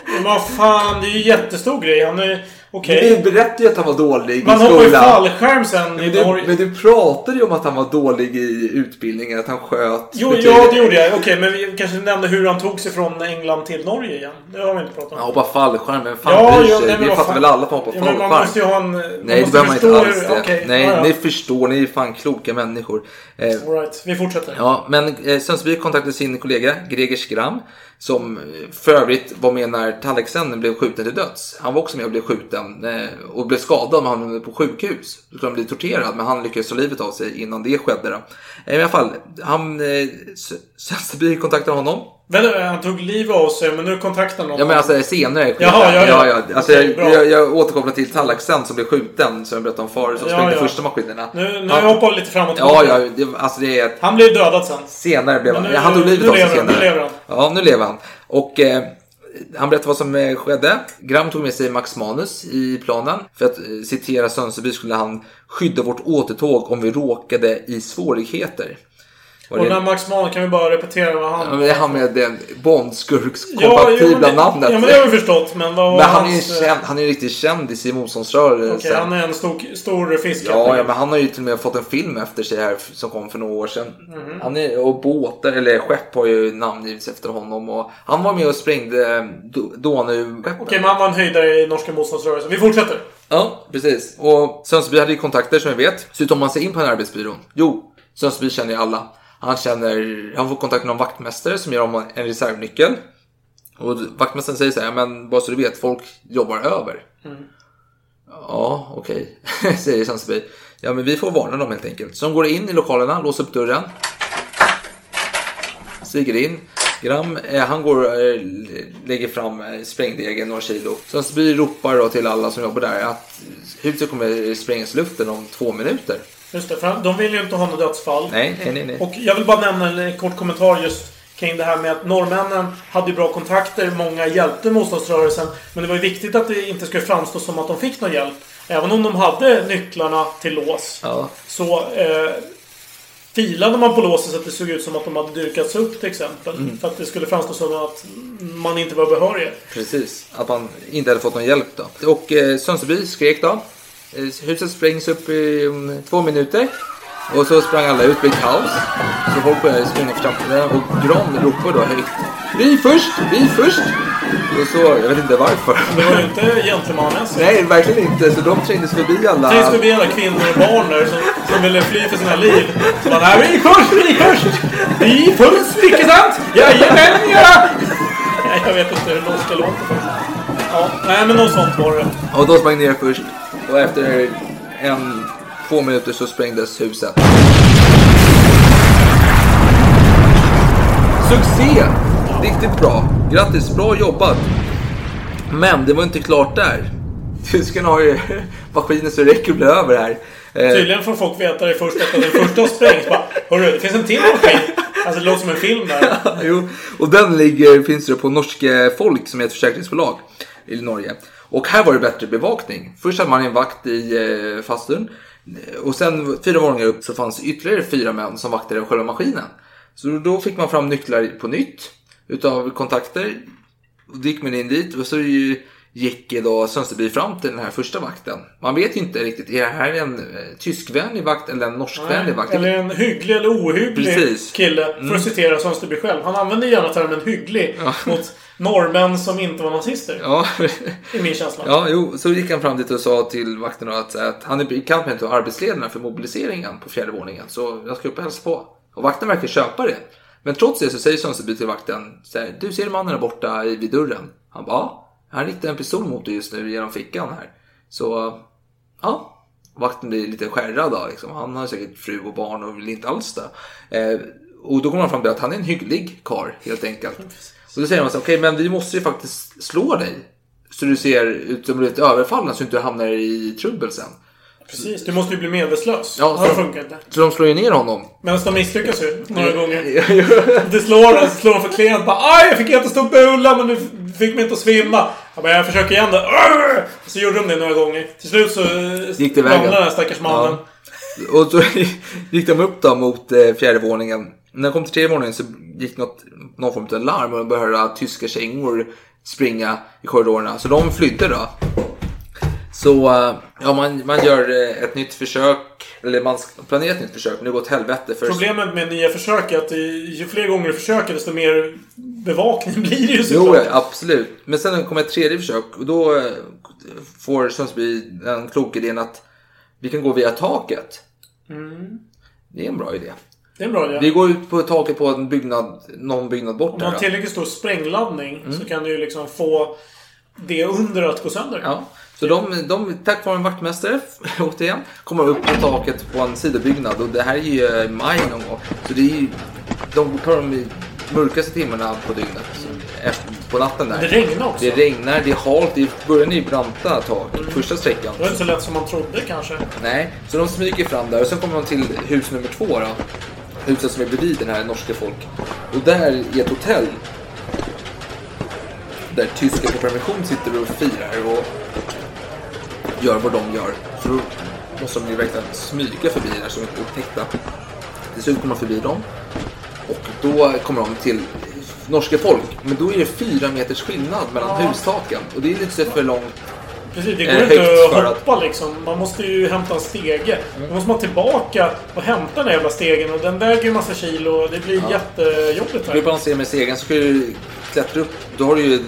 Men vad fan, det är ju jättestor grej. Han är... Okej. Du berättade ju att han var dålig Man i hoppar ju skolan. fallskärm sen Men i du, Norge. men du pratade ju om att han var dålig i utbildningen, att han sköt. Jo, ja, det gjorde jag. Okej, men vi kanske nämnde hur han tog sig från England till Norge igen. Det har vi inte pratat om. Han hoppar fallskärm, vem fan Ja, bryr ja, sig? men det fattar fan. väl alla att man hoppar Ja, men man fallskärm? måste ju ha en... man Nej, det behöver man inte alls det. okej, Nej, ja, ja. ni förstår, ni är fan kloka människor. Eh, All right, vi fortsätter. Ja, men eh, Sönsterby kontaktade sin kollega Greger Skram som eh, för övrigt var med när Talleksen blev skjuten till döds. Han var också med och blev skjuten eh, och blev skadad han hamnade på sjukhus. Då skulle han bli torterad, men han lyckades ta livet av sig innan det skedde. Då. Eh, I alla fall, han, eh, S- Sönsterby kontaktade honom. Vänta, han tog livet av sig, men nu kontaktar någon. Ja men alltså senare. Jaha, ja, ja. ja, Alltså, Okej, jag, jag, jag återkopplar till Tallaksen som blev skjuten, som jag berättade om förut, som Ja, sprängde ja. första maskinerna. Nu, nu Ja. hoppar vi lite fram och Ja, ja, det, alltså det är Han blev dödad sen. Senare blev Men han. nu- Ja, han tog livet av sig han, senare. nu lever han. Ja, nu lever han. Och eh, han berättade vad som eh, skedde. Gram tog med sig Max Manus i planen. För att eh, citera Sönsterby skulle han skydda vårt återtåg om vi råkade i svårigheter. Var Och det... den Max Mann kan vi bara repetera vad Ja, han... men det är han med den Ja, Bondskurkskompatibla det- namnet. Ja, men det har vi förstått. Men vad var Men han är ju en känd, han är en riktig kändis i motståndsrörelsen. Okej, han är en stor, stor fisk. Ja, ja, men han har ju till och med fått en film efter sig här som kom för några år sedan. Mhm. Han är, och båtar, eller skepp har ju namngivits efter honom. Och han var med och sprängde Do- Donau-skeppet. Okej, men han var en höjdare i norska motståndsrörelsen. Vi fortsätter. Ja, precis. Och Sönsterby hade ju kontakter som vi vet. Så hur tar man sig in på här arbetsbyrån? Jo, Sönsterby känner ju alla. Han känner, han får kontakt med någon vaktmästare som ger honom en reservnyckel. Och vaktmästaren säger så här, men bara så du vet, folk jobbar över. Ja, okej, *laughs* säger Sönsterby. Ja, men vi får varna dem helt enkelt. Så de går in i lokalerna, låser upp dörren. Stiger in. Gram, eh, han går eh, lägger fram eh, sprängdegen några kilo. Sönsterby ropar då till alla som jobbar där att huset kommer sprängas i luften om två minuter. Just det, för de vill ju inte ha något dödsfall. Nej, nej, nej. nej. Och jag vill bara nämna en kort kommentar just kring det här med att norrmännen hade bra kontakter. Många hjälpte motståndsrörelsen. Men det var ju viktigt att det inte skulle framstå som att de fick någon hjälp. Även om de hade nycklarna till lås. Ja. Så eh, filade man på låset så att det såg ut som att de hade dukats upp till exempel. Mm. För att det skulle framstå som att man inte var behörig. Precis, att man inte hade fått någon hjälp då. Och eh, Sönsterby skrek då. Eh, huset sprängs upp i um, två minuter. Och så sprang alla ut, blev kaos. Så folk började springa för trapporna och Gran ropade då högt. Vi först, vi först! Och så, jag vet inte varför. Det var ju inte gentlemannamässigt. Nej, verkligen inte. Så de trängdes förbi alla. Tänk förbi alla kvinnor och barn där som, som ville fly för sina liv. Så bara, nej, vi först, vi först! Vi först, icke sant? Jajamän, ja! Nej, jag vet inte hur norska låter. Ja, nej men något sånt var det. Och de sprang ner först. Och efter en, två minuter så sprängdes huset. Succé! Riktigt bra. Grattis, bra jobbat. Men det var inte klart där. Tyskarna har ju *laughs* maskiner så det räcker att bli över här. Eh, Tydligen får folk veta det först efter att den första har sprängts. Bara, Hörru, det finns en till maskin. Alltså det låter som en film där. *laughs* jo, och den ligger, finns det på Norske Folk som är ett försäkringsbolag i Norge. Och här var det bättre bevakning. Först hade man en vakt i eh, fastun. Och sen fyra våningar upp så fanns ytterligare fyra män som vaktade själva maskinen. Så då fick man fram nycklar på nytt utav kontakter. Och då gick man in dit och så gick då Sönsterby fram till den här första vakten. Man vet ju inte riktigt, är det här en eh, tyskvänlig vakt eller en norskvänlig vakt? Eller en hygglig eller ohygglig Precis. kille. För Mm. att citera Sönsterby själv. Han använder gärna termen hygglig mot *laughs* norrmän som inte var nazister. Ja, I min känsla. Ja, jo, så gick han fram dit och sa till vakten då att, att han är bekant med en arbetsledarna för mobiliseringen på fjärde våningen. Så jag ska upp och hälsa på. Och vakten verkar köpa det. Men trots det så säger Sönsterby till vakten så här, Du ser mannen där borta i- vid dörren? Han bara ja. Han riktar en pistol mot dig just nu genom fickan här. Så ja. Vakten blir lite skärrad då liksom. Han har säkert fru och barn och vill inte alls det. Eh, och då kommer han fram till att han är en hygglig karl helt enkelt. Och då säger man så okej men vi måste ju faktiskt slå dig. Så du ser ut som lite överfallen så du inte hamnar i trubbel sen. Precis, du måste ju bli medvetslös. Ja, Ja, det så- funkar inte. Så de slår ju ner honom. Men de misslyckas ju några gånger. *laughs* Det slår, slår för klent. Bara Aj, jag fick jättestor bula men du fick mig inte att svimma. Jag bara, jag försöker igen då. *laughs* Så gjorde de det några gånger. Till slut så Gick det vägen? den här stackars mannen. Ja. Och så *laughs* gick de upp då mot eh, fjärde våningen. När de kom till tredje våningen så gick något, någon form av larm och de började höra tyska kängor springa i korridorerna. Så de flydde då. Så eh, ja, man, man gör eh, ett nytt försök, eller man planerar ett nytt försök, men det går åt helvete. För Problemet med nya försök är att ju fler gånger du försöker desto mer bevakning *laughs* blir det ju Jo, såklart. ja, absolut. Men sen kommer ett tredje försök och då eh, får Sundsby den kloka idén att vi kan gå via taket. Mm. Det är en bra idé. Det är en bra idé. Vi går ut på taket på en byggnad, någon byggnad bort Om man har tillräckligt stor sprängladdning Mm. så kan du ju liksom få det under att gå sönder. Ja. Så de, de, tack vare en vaktmästare, *laughs* återigen, kommer upp på taket på en sidobyggnad. Och det här är ju i maj någon gång. Så det är ju, de tar de i mörkaste timmarna på dygnet. Efter, på natten där. Det regnar också. Det regnar, det är halt, det börjar i branta tak. Första sträckan. Det var inte så lätt som man trodde kanske. Nej, så de smyger fram där och sen kommer de till hus nummer två då. Huset som är bredvid den här norska folk. Och där är ett hotell. Där tyskar på permission sitter och firar och gör vad de gör. Så då måste de ju verkligen smyga förbi där som inte är upptäckta. Till slut kommer de förbi dem. Och då kommer de till norska folk. Men då är det fyra meters skillnad mellan Ja. hustaken. Och det är lite för långt. Precis, det går eh, inte högt att för att- hoppa liksom. Man måste ju hämta en stege. Då måste man tillbaka och hämta den här jävla stegen. Och den väger ju massa kilo. och Det blir Ja. jättejobbigt Ska du här. balansera med segern så ska du klättra upp. Då har du ju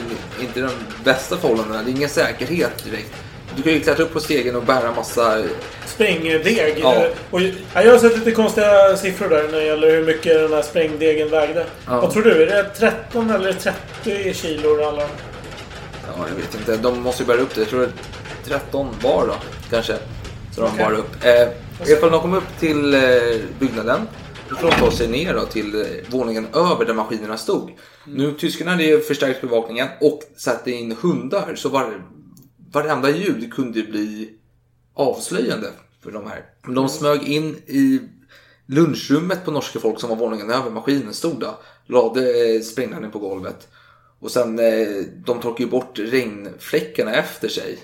inte de bästa förhållandena. Det är ingen säkerhet direkt. Du kan ju klättra upp på stegen och bära massa... Sprängdeg. Ja. Och, ja, jag har sett lite konstiga siffror där när det gäller hur mycket den här sprängdegen vägde. Ja. Vad tror du? Är det 13 eller 30 kilo om? Ja, jag vet inte. De måste ju bära upp det. Jag tror det är 13 var då, kanske. Så de Okej. bar upp. Eh, ifall de kommer upp till eh, byggnaden. Då får de ta sig ner då till eh, våningen över där maskinerna stod. Nu tyskarna hade ju förstärkt bevakningen och satte in hundar. Så var, varenda ljud kunde bli avslöjande för de här. De smög in i lunchrummet på norska folk som var våningen över maskinen stod då. Lade eh, sprängladdning på golvet. Och sen, eh, de torkade ju bort regnfläckarna efter sig.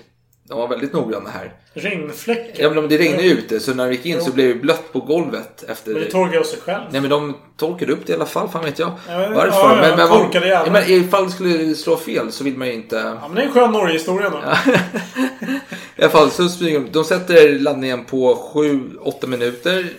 De var väldigt noggranna här. Regnfläckar. Ja, men det regnade ju ute så när vi gick in så blev det blött på golvet efter... Men det torkar av sig själv. Nej men de torkade upp det i alla fall, fan vet jag. Ja, Varför? ja, ja, men, men, torkade ja, men ifall det skulle slå fel så vill man ju inte... Ja, men det är en skön Norge-historia då. *laughs* I alla fall så smyger de. De sätter laddningen på 7-8 minuter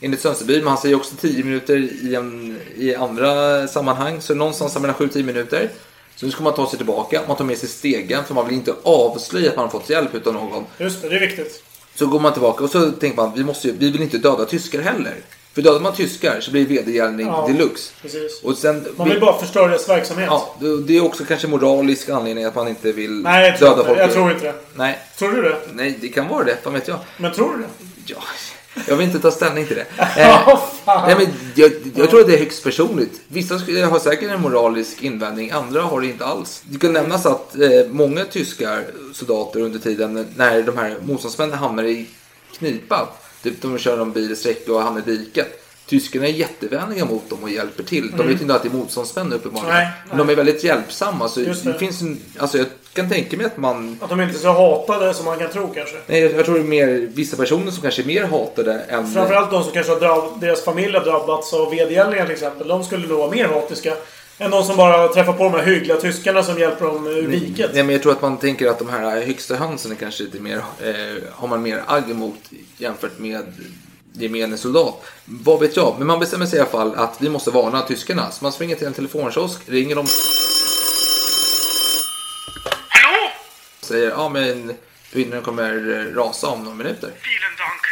enligt Sönsterby. Men han säger också 10 minuter i, en, i andra sammanhang. Så någonstans mellan 7-10 minuter. Så nu ska man ta sig tillbaka. Man tar med sig stegen för man vill inte avslöja att man har fått hjälp utav någon. Just det, det är viktigt. Så går man tillbaka och så tänker man vi, måste ju, vi vill inte döda tyskar heller. För dödar man tyskar så blir det vedergärning Ja. deluxe. Precis. Och sen, Man vill bara förstöra deras verksamhet. Ja, det- är också kanske moralisk anledning att man inte vill Nej, döda inte. folk. jag tror inte det. Nej, Tror du det? nej, det kan vara det. Vad vet jag. Men tror du det? Ja, jag vill inte ta ställning till det. *laughs* Eh, fan. nej, men jag, jag tror att det är högst personligt. Vissa har säkert en moralisk invändning, andra har det inte alls. Det kan nämnas att eh, många tyska soldater under tiden när de här motståndsmännen hamnar i knipa, typ de kör en bil i sträcka och hamnar i diket. Tyskarna är jättevänliga mot dem och hjälper till. De vet inte att det är motståndsmän uppenbarligen. Nej, Men de är väldigt hjälpsamma. Så det. det. finns en, alltså kan tänka mig att man Att de inte är så hatade som man kan tro kanske. Nej, jag tror det är mer vissa personer som kanske är mer hatade än... Framförallt de som kanske har drabb- deras familj har drabbats av vedergällningar till exempel. De skulle nog vara mer hatiska. Än de som bara träffar på de här hyggliga tyskarna som hjälper dem ur diket. Nej, men jag tror att man tänker att de här högsta hönsen är kanske lite mer, eh, har man mer agg emot jämfört med gemene soldat. Vad vet jag? Men man bestämmer sig i alla fall att vi måste varna tyskarna. Så man springer till en telefonkiosk, ringer dem säger ja men vinnaren kommer eh, rasa om några minuter. Vielen Dank.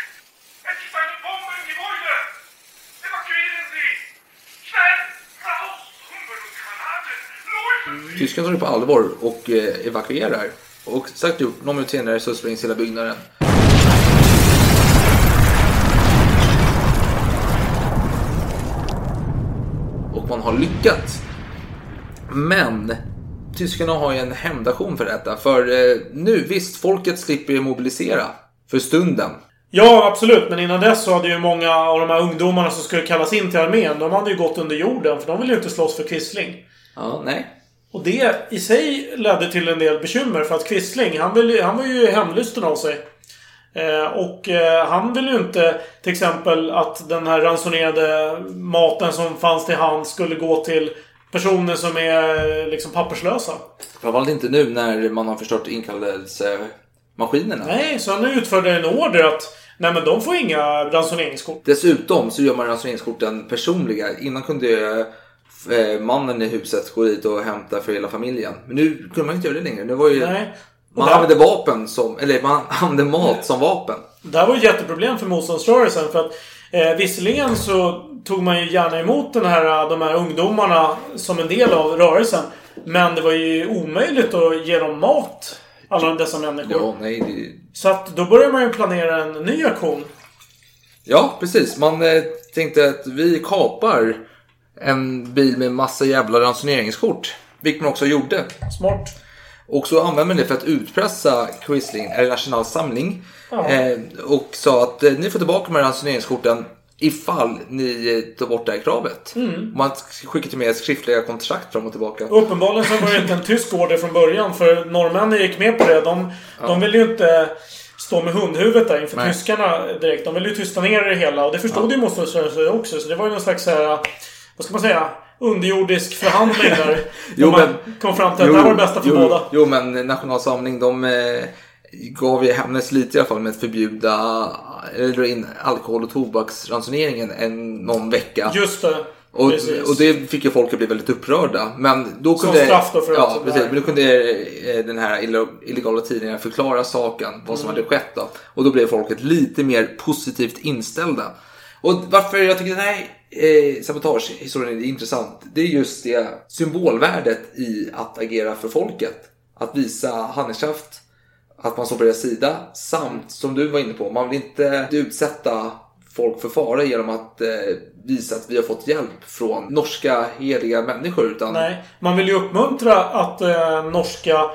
Tyskarna tar det på allvar och eh, evakuerar. Och sagt gjort, någon minut senare så sprängs hela byggnaden. Och man har lyckats. Men tyskarna har ju en hämndaktion för detta. För eh, nu, visst, folket slipper ju mobilisera. För stunden. Ja, absolut. Men innan dess så hade ju många av de här ungdomarna som skulle kallas in till armén, de hade ju gått under jorden. För de ville ju inte slåss för Quisling. Ja, nej. Och det i sig ledde till en del bekymmer. För att Quisling, han, ville, han var ju hemlysten av sig. Eh, och eh, han ville ju inte till exempel att den här ransonerade maten som fanns till hands skulle gå till personer som är liksom papperslösa. Framförallt inte nu när man har förstört inkallelsemaskinerna. Nej, så han utförde en order att Nej men de får inga ransoneringskort. Dessutom så gör man ransoneringskorten personliga. Innan kunde eh, mannen i huset gå dit och hämta för hela familjen. Men nu kunde man inte göra det längre. Nu var ju, Nej. Man där- använde vapen som, eller man använde mat som vapen. Det här var ett jätteproblem för motståndsrörelsen. För att eh, visserligen så tog man ju gärna emot den här, de här ungdomarna som en del av rörelsen. Men det var ju omöjligt att ge dem mat. Alla dessa människor. Ja, nej, det... Så att då började man ju planera en ny aktion. ja precis. Man eh, tänkte att vi kapar en bil med massa jävla ransoneringskort. Vilket man också gjorde. Smart. Och så använde man det för att utpressa Quisling, eller National Samling. Ja. Eh, och sa att eh, ni får tillbaka de här ransoneringskorten ifall ni eh, tar bort det här kravet. Mm. Man skickade med skriftliga kontrakt fram och tillbaka. Uppenbarligen så var det inte en tysk order från början. För norrmännen gick med på det. De, de ville ju inte stå med hundhuvudet där inför Nej. tyskarna direkt. De ville ju tysta ner det hela. Och det förstod ju motståndsrörelsen också. Så det var ju någon slags så här, vad ska man säga? Underjordisk förhandling *laughs* där. Jo, man men- kom fram till att det här var det bästa för jo, båda. Jo, men National Samling de eh, gav ju Hemnes lite i alla fall med att förbjuda eller in alkohol och tobaksransoneringen en, någon vecka. Just det. Och, Precis. och det fick ju folk att bli väldigt upprörda. Men då Som kunde, straff då för ja, precis, men då kunde eh, den här illegala tidningen förklara saken, vad som Mm. hade skett då. Och då blev folket lite mer positivt inställda. Och varför jag tycker den här eh, sabotagehistorien är intressant, det är just det symbolvärdet i att agera för folket. Att visa handlingskraft, att man står på deras sida, samt som du var inne på, man vill inte utsätta folk för fara genom att eh, visa att vi har fått hjälp från norska heliga människor. Utan Nej, man vill ju uppmuntra att eh, norska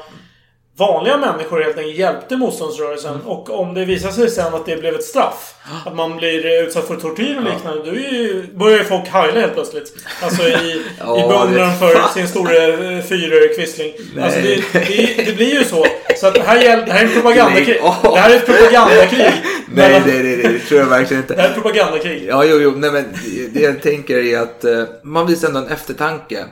vanliga människor helt enkelt hjälpte motståndsrörelsen. Och om det visar sig sen att det blev ett straff. *gasps* Att man blir utsatt för tortyr och liknande. Då ju, börjar ju folk heila helt plötsligt. Alltså i, *laughs* Ja, i beundran det- för *laughs* sin store eh, fyrquisling. Alltså det, det, det blir ju så. Så att det här, gäll, det här är ett propagandakrig. Nej. Det här är ett propagandakrig. *laughs* Nej, mellan- nej, nej, det tror jag verkligen Det inte. här är ett propagandakrig. Ja, jo, jo, nej, men det jag tänker är att eh, man visar ändå en eftertanke.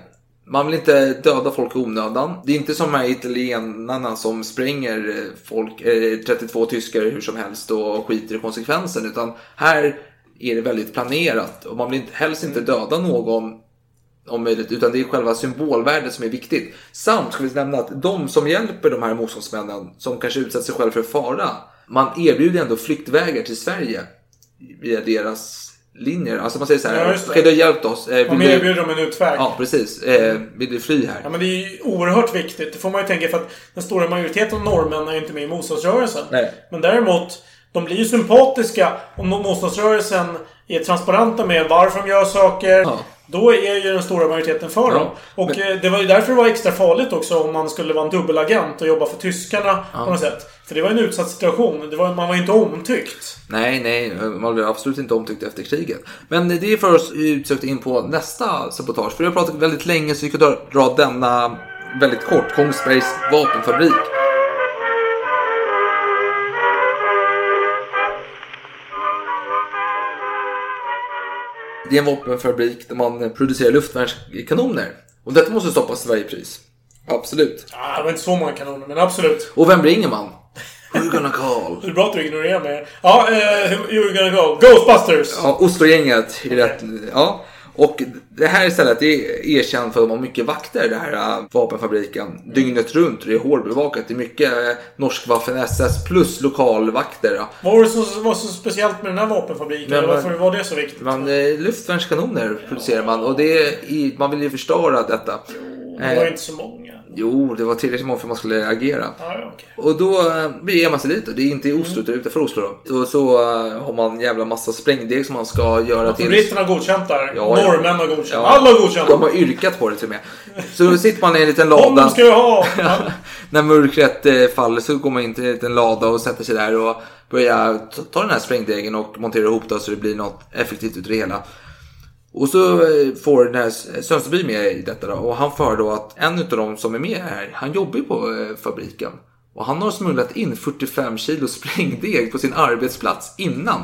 Man vill inte döda folk i onödan. Det är inte som de här italienarna som spränger eh, folk, eh, 32 tyskar hur som helst och skiter i konsekvensen. Utan här är det väldigt planerat och man vill inte, helst inte döda någon om möjligt, utan det är själva symbolvärdet som är viktigt. Samt ska vi nämna att de som hjälper de här motståndsmännen, som kanske utsätter sig själva för fara, man erbjuder ändå flyktvägar till Sverige via deras linjer. Alltså man säger så Ja, här, det. okej du har hjälpt oss. Eh, Man du... erbjuder dem en utväg. Ja, precis. Eh, vill du fly här? Ja, men det är ju oerhört viktigt. Det får man ju tänka för att den stora majoriteten av norrmän är ju inte med i motståndsrörelsen. Nej. Men däremot, de blir ju sympatiska om motståndsrörelsen är transparenta med varför de gör saker. Ja. Då är ju den stora majoriteten för Ja, dem. Och eh, det var ju därför det var extra farligt också om man skulle vara en dubbelagent och jobba för tyskarna på något sätt. För det var en utsatt situation. Var, man var inte omtyckt. Nej, nej, man blev absolut inte omtyckt efter kriget. Men det för oss utsökt in på nästa sabotage. För vi har pratat väldigt länge så vi kan dra, denna väldigt kort. Kongsbergs vapenfabrik. Det är en vapenfabrik där man producerar luftvärnskanoner. Och detta måste stoppas till varje pris. Absolut. Ah, det var inte så många kanoner, men absolut. Och vem ringer man? Who gonna call? Det är bra att du ignorerar mig. Ja, eh, you're gonna go. Ghostbusters! Ja, Oslogänget är rätt. Ja. Och det här istället det är erkänt för att de har mycket vakter, det här äh, vapenfabriken. Dygnet runt. Det är hårdbevakat. Det är mycket äh, norsk Waffen SS plus lokalvakter. Vad var det som var så speciellt med den här vapenfabriken? Men- varför var det så viktigt? Man, eh, luftvärnskanoner producerar man och det är, man vill ju förstöra detta. Det var Eh, inte så många. Jo, det var tillräckligt många för att man skulle agera. Ja, ja, okej. Och då eh, beger man sig dit. och Det är inte i Oslo, utan utanför Oslo. Då. Och så eh, har man en jävla massa sprängdeg som man ska göra till... Britterna har godkänt där. Ja, ja. Norrmän har godkänt. Ja. Alla har godkänt. De har yrkat på det till och med. Så då sitter man i en liten lada. ska ha! *laughs* Ja. När mörkret eh, faller så går man in till en liten lada och sätter sig där och börjar ta- ta den här sprängdegen och montera ihop det så det blir något effektivt ut det hela. Och så eh, får den här Sönsterby med i detta då, och han för då att en av dem som är med här, han jobbar ju på eh, fabriken. Och han har smugglat in 45 kilo sprängdeg på sin arbetsplats innan.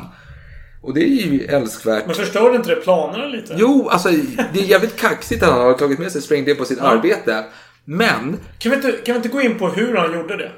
Och det är ju älskvärt. Men förstörde inte det planerna lite? Jo, alltså det är jävligt kaxigt att han har tagit med sig sprängdeg på sitt arbete. Men, Kan vi, inte, kan vi inte gå in på hur han gjorde det?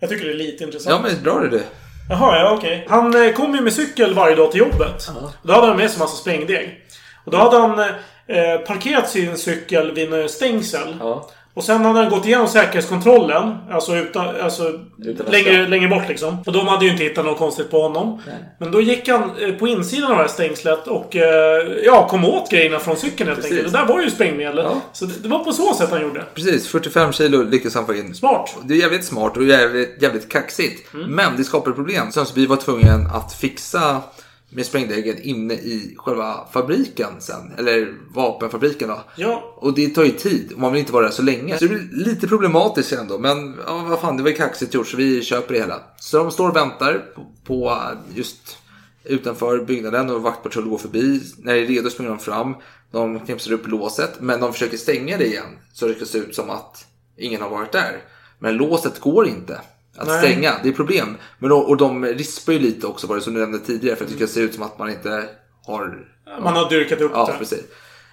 Jag tycker det är lite intressant. ja men drar du det? Jaha, ja okej. Han eh, kom ju med cykel varje dag till jobbet. Då hade han med sig massa sprängdeg. Och då hade han eh, parkerat sin cykel vid en stängsel. Ja. Och sen hade han gått igenom säkerhetskontrollen. Alltså, utan, alltså Utan längre, längre bort liksom. Och de hade ju inte hittat något konstigt på honom. Men då gick han eh, på insidan av det här stängslet och eh, ja, kom åt grejerna från cykeln helt Precis. enkelt. Och där var ju sprängmedel. Ja. Så det, det var på så sätt han gjorde. Precis, 45 kilo lyckas han få in. Smart. Det är jävligt smart och jävligt, jävligt kaxigt. Men det skapar problem. Sönsterby var tvungen att fixa med sprängdegen inne i själva fabriken sen. Eller vapenfabriken då. Ja. Och det tar ju tid och man vill inte vara där så länge. Så det blir lite problematiskt ändå. Men ja, vad fan, det var ju kaxigt gjort så vi köper det hela. Så de står och väntar på, just utanför byggnaden och vaktpatrull går förbi. När det är redo springer de fram. De knipsar upp låset men de försöker stänga det igen. Så det ska se ut som att ingen har varit där. Men låset går inte att Nej. stänga. Det är problem. Men, och, och de rispar ju lite också det som du nämnde tidigare för att det ska se ut som att man inte har Man har dyrkat upp Ja, det. precis.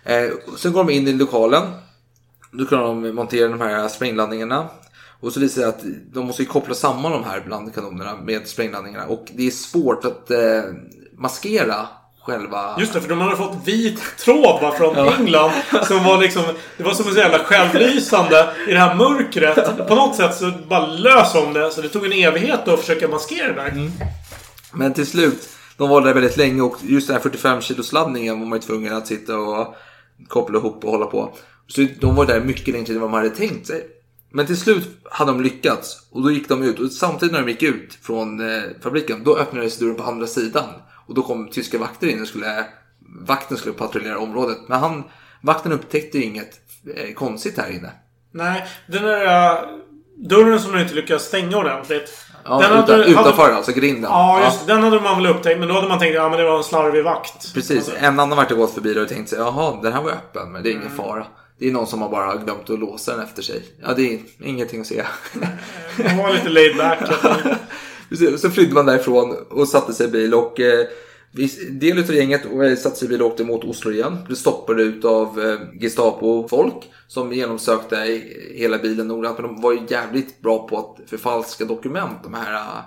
Eh, sen går de in i lokalen. Då kan de montera de här sprängladdningarna. Och så visar det att de måste ju koppla samman de här blandkanonerna med sprängladdningarna. Och det är svårt att eh, maskera själva... Just det, för de hade fått vit tråd va, från England. Som var liksom... Det var som en så jävla självlysande i det här mörkret. På något sätt så bara lös om det. Så det tog en evighet då att försöka maskera det där. Mm. Men till slut, de var där väldigt länge och just den här 45 kilos laddningen var man ju tvungen att sitta och koppla ihop och hålla på. Så de var där mycket längre tid än vad man hade tänkt sig. Men till slut hade de lyckats och då gick de ut och samtidigt när de gick ut från eh, fabriken då öppnades dörren på andra sidan. Och då kom tyska vakter in och skulle, vakten skulle patrullera området. Men han, vakten upptäckte inget eh, konstigt här inne. Nej, den där... dörren som de inte lyckas stänga ordentligt. Ja, Den utan, hade- utanför hade- alltså, grinden. Ja, just det. Den hade man väl upptäckt. Men då hade man tänkt att ja, men det var en slarvig vakt. Precis, Alltså, en annan vart gått förbi och tänkt sig, jaha, den här var öppen, men det är ingen Mm. fara. Det är någon som har bara glömt att låsa den efter sig. Ja, det är ingenting att se. *laughs* Man var lite laid back. *laughs* Så flydde man därifrån och satte sig i bil och eh, del utav gänget eh, satte sig i bil och åkte mot Oslo igen. Blev stoppade utav eh, Gestapo-folk som genomsökte hela bilen noggrant. Men de var ju jävligt bra på att förfalska dokument, de här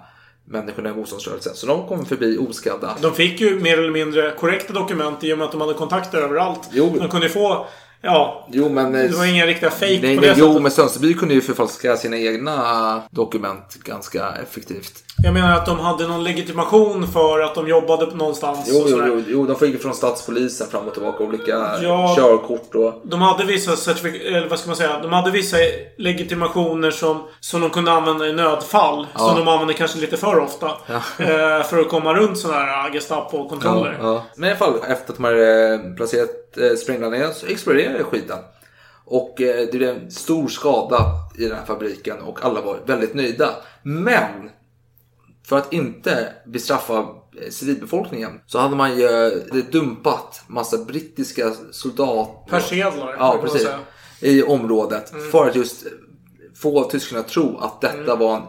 människorna i motståndsrörelsen. Så de kom förbi oskadda. De fick ju mer eller mindre korrekta dokument i och med att de hade kontakter överallt. Jo. De kunde få... Ja, Jo, men... det var inga riktiga fake Nej, på nej, det jo, sättet. men Sönsterby kunde ju förfalska sina egna dokument ganska effektivt. Jag menar att de hade någon legitimation för att de jobbade på någonstans. Jo, jo, jo, jo, de fick från statspolisen fram och tillbaka olika Ja. körkort och... De hade vissa certifik- eller vad ska man säga? De hade vissa legitimationer som, som de kunde använda i nödfall. Ja. Som de använde kanske lite för ofta. Ja. Eh, för att komma runt sådana här Ja, Gestapo-kontroller. ja. Men i alla fall, efter att de hade eh, placerat eh, sprängladdningen så exploderade skiten. Och eh, det blev en stor skada i den här fabriken och alla var väldigt nöjda. Men för att inte bestraffa eh, civilbefolkningen så hade man ju eh, dumpat massa brittiska soldater. Persedlar, Ja, precis. I området. Mm. För att just få tyskarna att tro att detta var en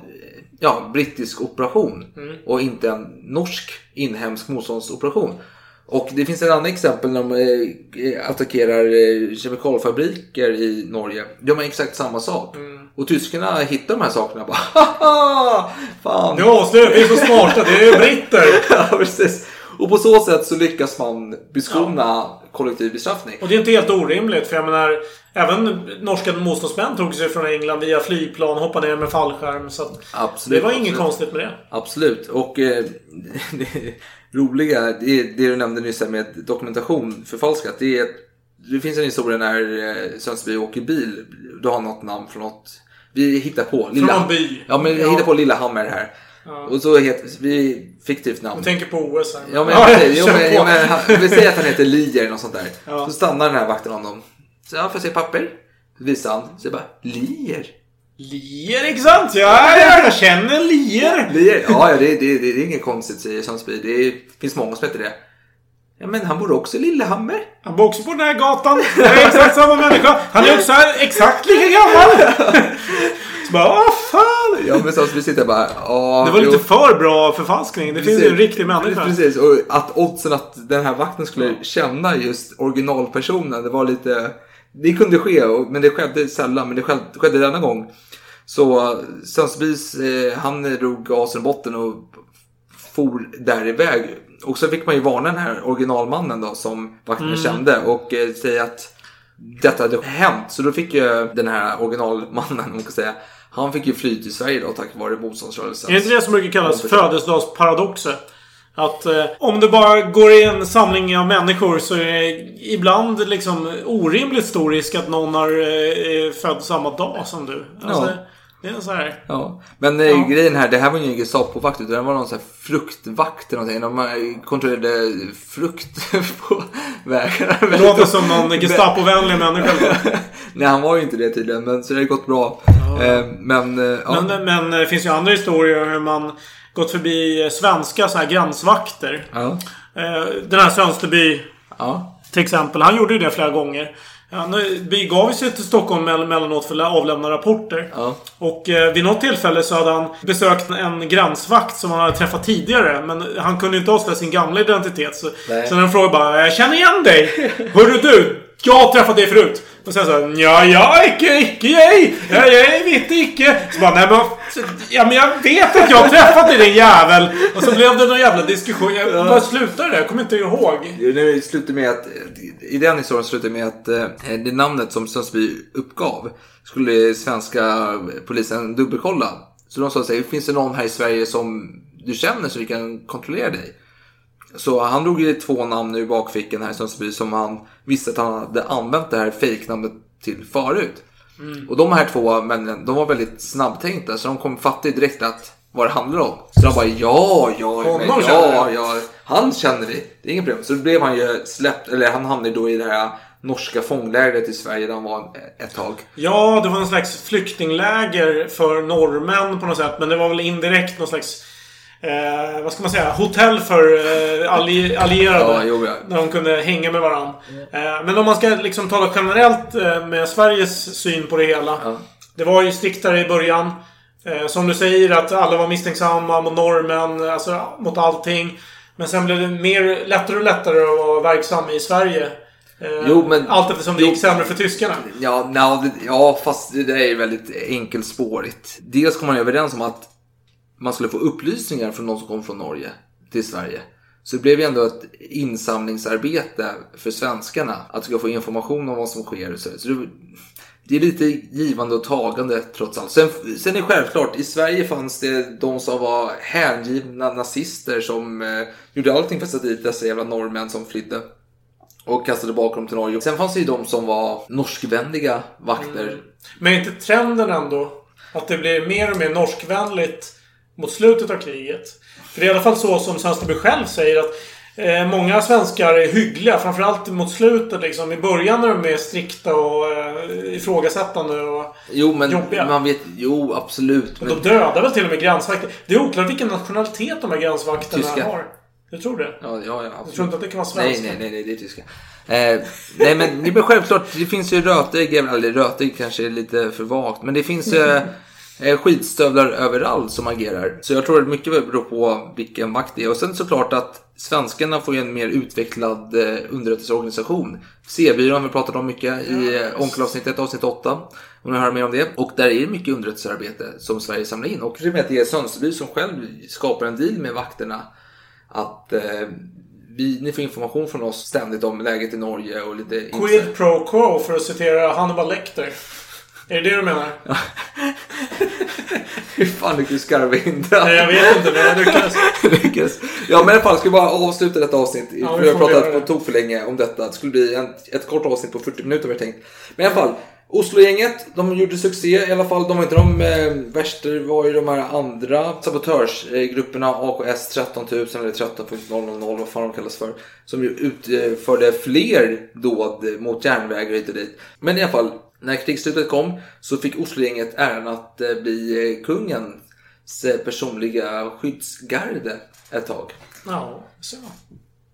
ja, brittisk operation. Mm. Och inte en norsk inhemsk motståndsoperation. Och det finns ett annat exempel när de eh, attackerar kemikaliefabriker i Norge. Gör man exakt samma sak. Och tyskarna hittar de här sakerna bara Haha! *laughs* Fan! Avslöjar vi är så smarta. Det är ju britter. *laughs* ja, precis. Och på så sätt så lyckas man beskona kollektiv bestraffning. Och det är inte helt orimligt. För jag menar, även norska motståndsmän tog sig från England via flygplan, hoppade ner med fallskärm. Så att Absolut, det var inget absolut. konstigt med det. Absolut. Och eh, *laughs* det roliga, det, är det du nämnde nyss med dokumentation förfalskat. Det, är, det finns en historia när eh, Sönsterby åker bil. Du har något namn från något. Vi hittar på. någon by. Ja, men vi hittar på Lillehammer här. Ja. Och så heter vi fiktivt namn. Jag tänker på OS här. Ja men, Ja, precis. jo, men, jo, men han- vi säger att han heter Lier eller något sånt där. Ja. Så stannar den här vakten honom. Så ja, får jag se papper? Visar han. Så jag bara, Lier? Lier, inte sant? Ja, ja, jag känner Lier. Lier? Ja, ja det, det, det, det är inget konstigt säger Sundsby. Det är, finns många som heter det. Ja men han bor också i Lillehammer. Han bor också på den här gatan. Det är exakt samma människa. Han är också exakt lika gammal. Så bara, vad fan. Ja men Sundsby sitter bara, ja. Det var lite jo. för bra förfalskning. Det finns ju en riktig människa. Precis, och att oddsen att den här vakten skulle känna just originalpersonen, det var lite... Det kunde ske, men det skedde sällan, men det skedde, skedde denna gång. Så Sundsbys, eh, han drog gasen botten och for där iväg. Och så fick man ju varna den här originalmannen då som vakten Mm. kände och eh, säga att detta hade hänt. Så då fick ju den här originalmannen, om man kan säga, han fick ju fly till Sverige då tack vare motståndsrörelsen. Är det inte det som brukar kallas födelsedagsparadoxer? Att eh, om det bara går i en samling av människor så är det ibland liksom orimligt stor risk att någon har eh, är född samma dag som du. Alltså, Ja. Det är så här. Ja, men eh, Ja. grejen här, det här var ju ingen Gestapo-vakt utan det var någon sån här fruktvakt eller någonting. De eh, kontrollerade frukt *laughs* på vägarna. Det låter som någon Gestapo-vänlig *laughs* människa. Nej, han var ju inte det tydligen, men så det har gått bra. Eh, men, ja. Men, men det finns ju andra historier hur man gått förbi svenska så här gränsvakter. Ja. Den här Sönsterby Ja. till exempel. Han gjorde ju det flera gånger. Han begav sig till Stockholm mell- emellanåt för att avlämna rapporter. Ja. Och eh, vid något tillfälle så hade han besökt en gränsvakt som han hade träffat tidigare. Men han kunde inte avslöja sin gamla identitet. Så, Nej. så den frågade bara Jag känner igen dig! Hörru du! Jag har träffat dig förut! Och sen så här, ja, ja, icke, icke, jag, jag, jag vet icke. Så bara, nej men, ja men jag vet att jag har träffat dig din jävel. Och så blev det någon jävla diskussion. Jag bara slutade det, jag kommer inte ihåg. Det slutade med att, I den historien slutade med att eh, det namnet som Sundsby uppgav skulle svenska polisen dubbelkolla. Så de sa sig, finns det någon här i Sverige som du känner så vi kan kontrollera dig? Så han drog ju två namn ur bakfickan här i Sundsby som han visste att han hade använt det här fejknamnet till förut. Mm. Och de här två männen, de var väldigt snabbtänkta så de kom fatta ju direkt att vad det handlar om. Så de bara ja, ja, men, ja, vi." ja, han känner vi. Det är inget problem. Så då blev han ju släppt, eller han hamnade då i det här norska fånglägret i Sverige där han var ett tag. Ja, det var en slags flyktingläger för norrmän på något sätt. Men det var väl indirekt någon slags... Eh, vad ska man säga? Hotell för eh, alli allierade. Ja, jo, ja. Där de kunde hänga med varandra. Eh, men om man ska liksom tala generellt eh, med Sveriges syn på det hela. Ja. Det var ju striktare i början. Eh, som du säger att alla var misstänksamma mot norrmän, alltså mot allting. Men sen blev det mer, lättare och lättare att vara verksam i Sverige. Eh, Jo, men- Allt eftersom det jo. gick sämre för tyskarna. Ja, no, ja, fast det där är väldigt enkelspårigt. Dels kom man överens om att man skulle få upplysningar från de som kom från Norge till Sverige. Så det blev ju ändå ett insamlingsarbete för svenskarna att ska få information om vad som sker. Så, det, det är lite givande och tagande trots allt. Sen, sen är det självklart, i Sverige fanns det de som var hängivna nazister som eh, gjorde allting för att sätta dit dessa jävla norrmän som flydde. Och kastade bakom dem till Norge. Sen fanns det ju de som var norskvänliga vakter. Mm. Men är inte trenden ändå att det blir mer och mer norskvänligt mot slutet av kriget? För det är i alla fall så som Svenskeby själv säger att eh, många svenskar är hyggliga. Framförallt mot slutet liksom. I början är de mer strikta och eh, ifrågasättande. Och, Jo, men Jobbiga. man vet... Jo, absolut. Men, de dödar väl till och med gränsvakter. Det är oklart vilken nationalitet de här gränsvakterna Tyska. har. Du tror det? ja, ja, ja, Jag absolut. tror inte att det kan vara svenska. nej, nej, nej, det är tyska. Eh, nej, men det är självklart, det finns ju rötägg, eller rötägg kanske är lite för vagt, men det finns ju eh, skitstövlar överallt som agerar. Så jag tror att mycket beror på vilken vakt det är. Och sen såklart att svenskarna får en mer utvecklad eh, underrättelseorganisation. C-byrån har vi pratat om mycket i eh, onkelavsnittet, avsnitt 8. Om ni vill höra mer om det. Och där är det mycket underrättelsearbete som Sverige samlar in. Och det med att det är Sönsterby som själv skapar en deal med vakterna att eh, vi, ni får information från oss ständigt om läget i Norge och lite... Quid pro quo, för att citera Hannibal Lecter. Är det det du menar? Hur fan lyckades du skarva in det? Nej, jag vet inte, men jag lyckades. *laughs* Lyckas. Ja men i alla fall, ska vi bara avsluta detta avsnitt. Ja, vi jag har pratat på tok för länge om detta. Det skulle bli en, ett kort avsnitt på 40 minuter har vi tänkt. Men i alla fall, Oslogänget, de gjorde succé i alla fall. De var inte de eh, värsta, det var ju de här andra sabotörsgrupperna AKS 13 000 eller 13.000, vad fan de kallas för. Som ju utförde fler dåd mot järnvägar hit och dit. Men i alla fall, när krigsslutet kom så fick Oslogänget äran att eh, bli eh, kungens eh, personliga skyddsgarde ett tag. Ja, så.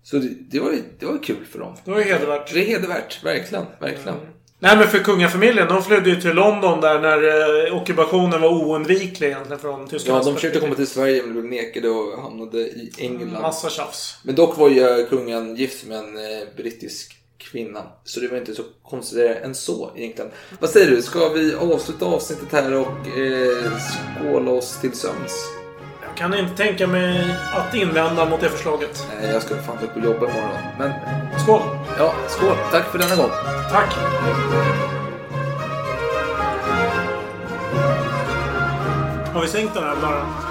Så det, det, var, det var kul för dem. Det var hedervärt. Det är hedervärt, verkligen. verkligen. Nej men för kungafamiljen, de flydde ju till London där när eh, ockupationen var oundviklig egentligen från Ja, tyskarnas de försökte komma till Sverige men blev nekade och hamnade i England. Massa tjafs. Men dock var ju kungen gift med en eh, brittisk kvinna. Så det var inte så konstigare än så egentligen. Vad säger du, ska vi avsluta avsnittet här och eh, skåla oss till sömns? Jag kan inte tänka mig att invända mot det förslaget. Nej, jag ska fan upp och jobba imorgon. Men Skål! ja, skål. Tack för denna gång. Tack! Har vi sänkt den här bara?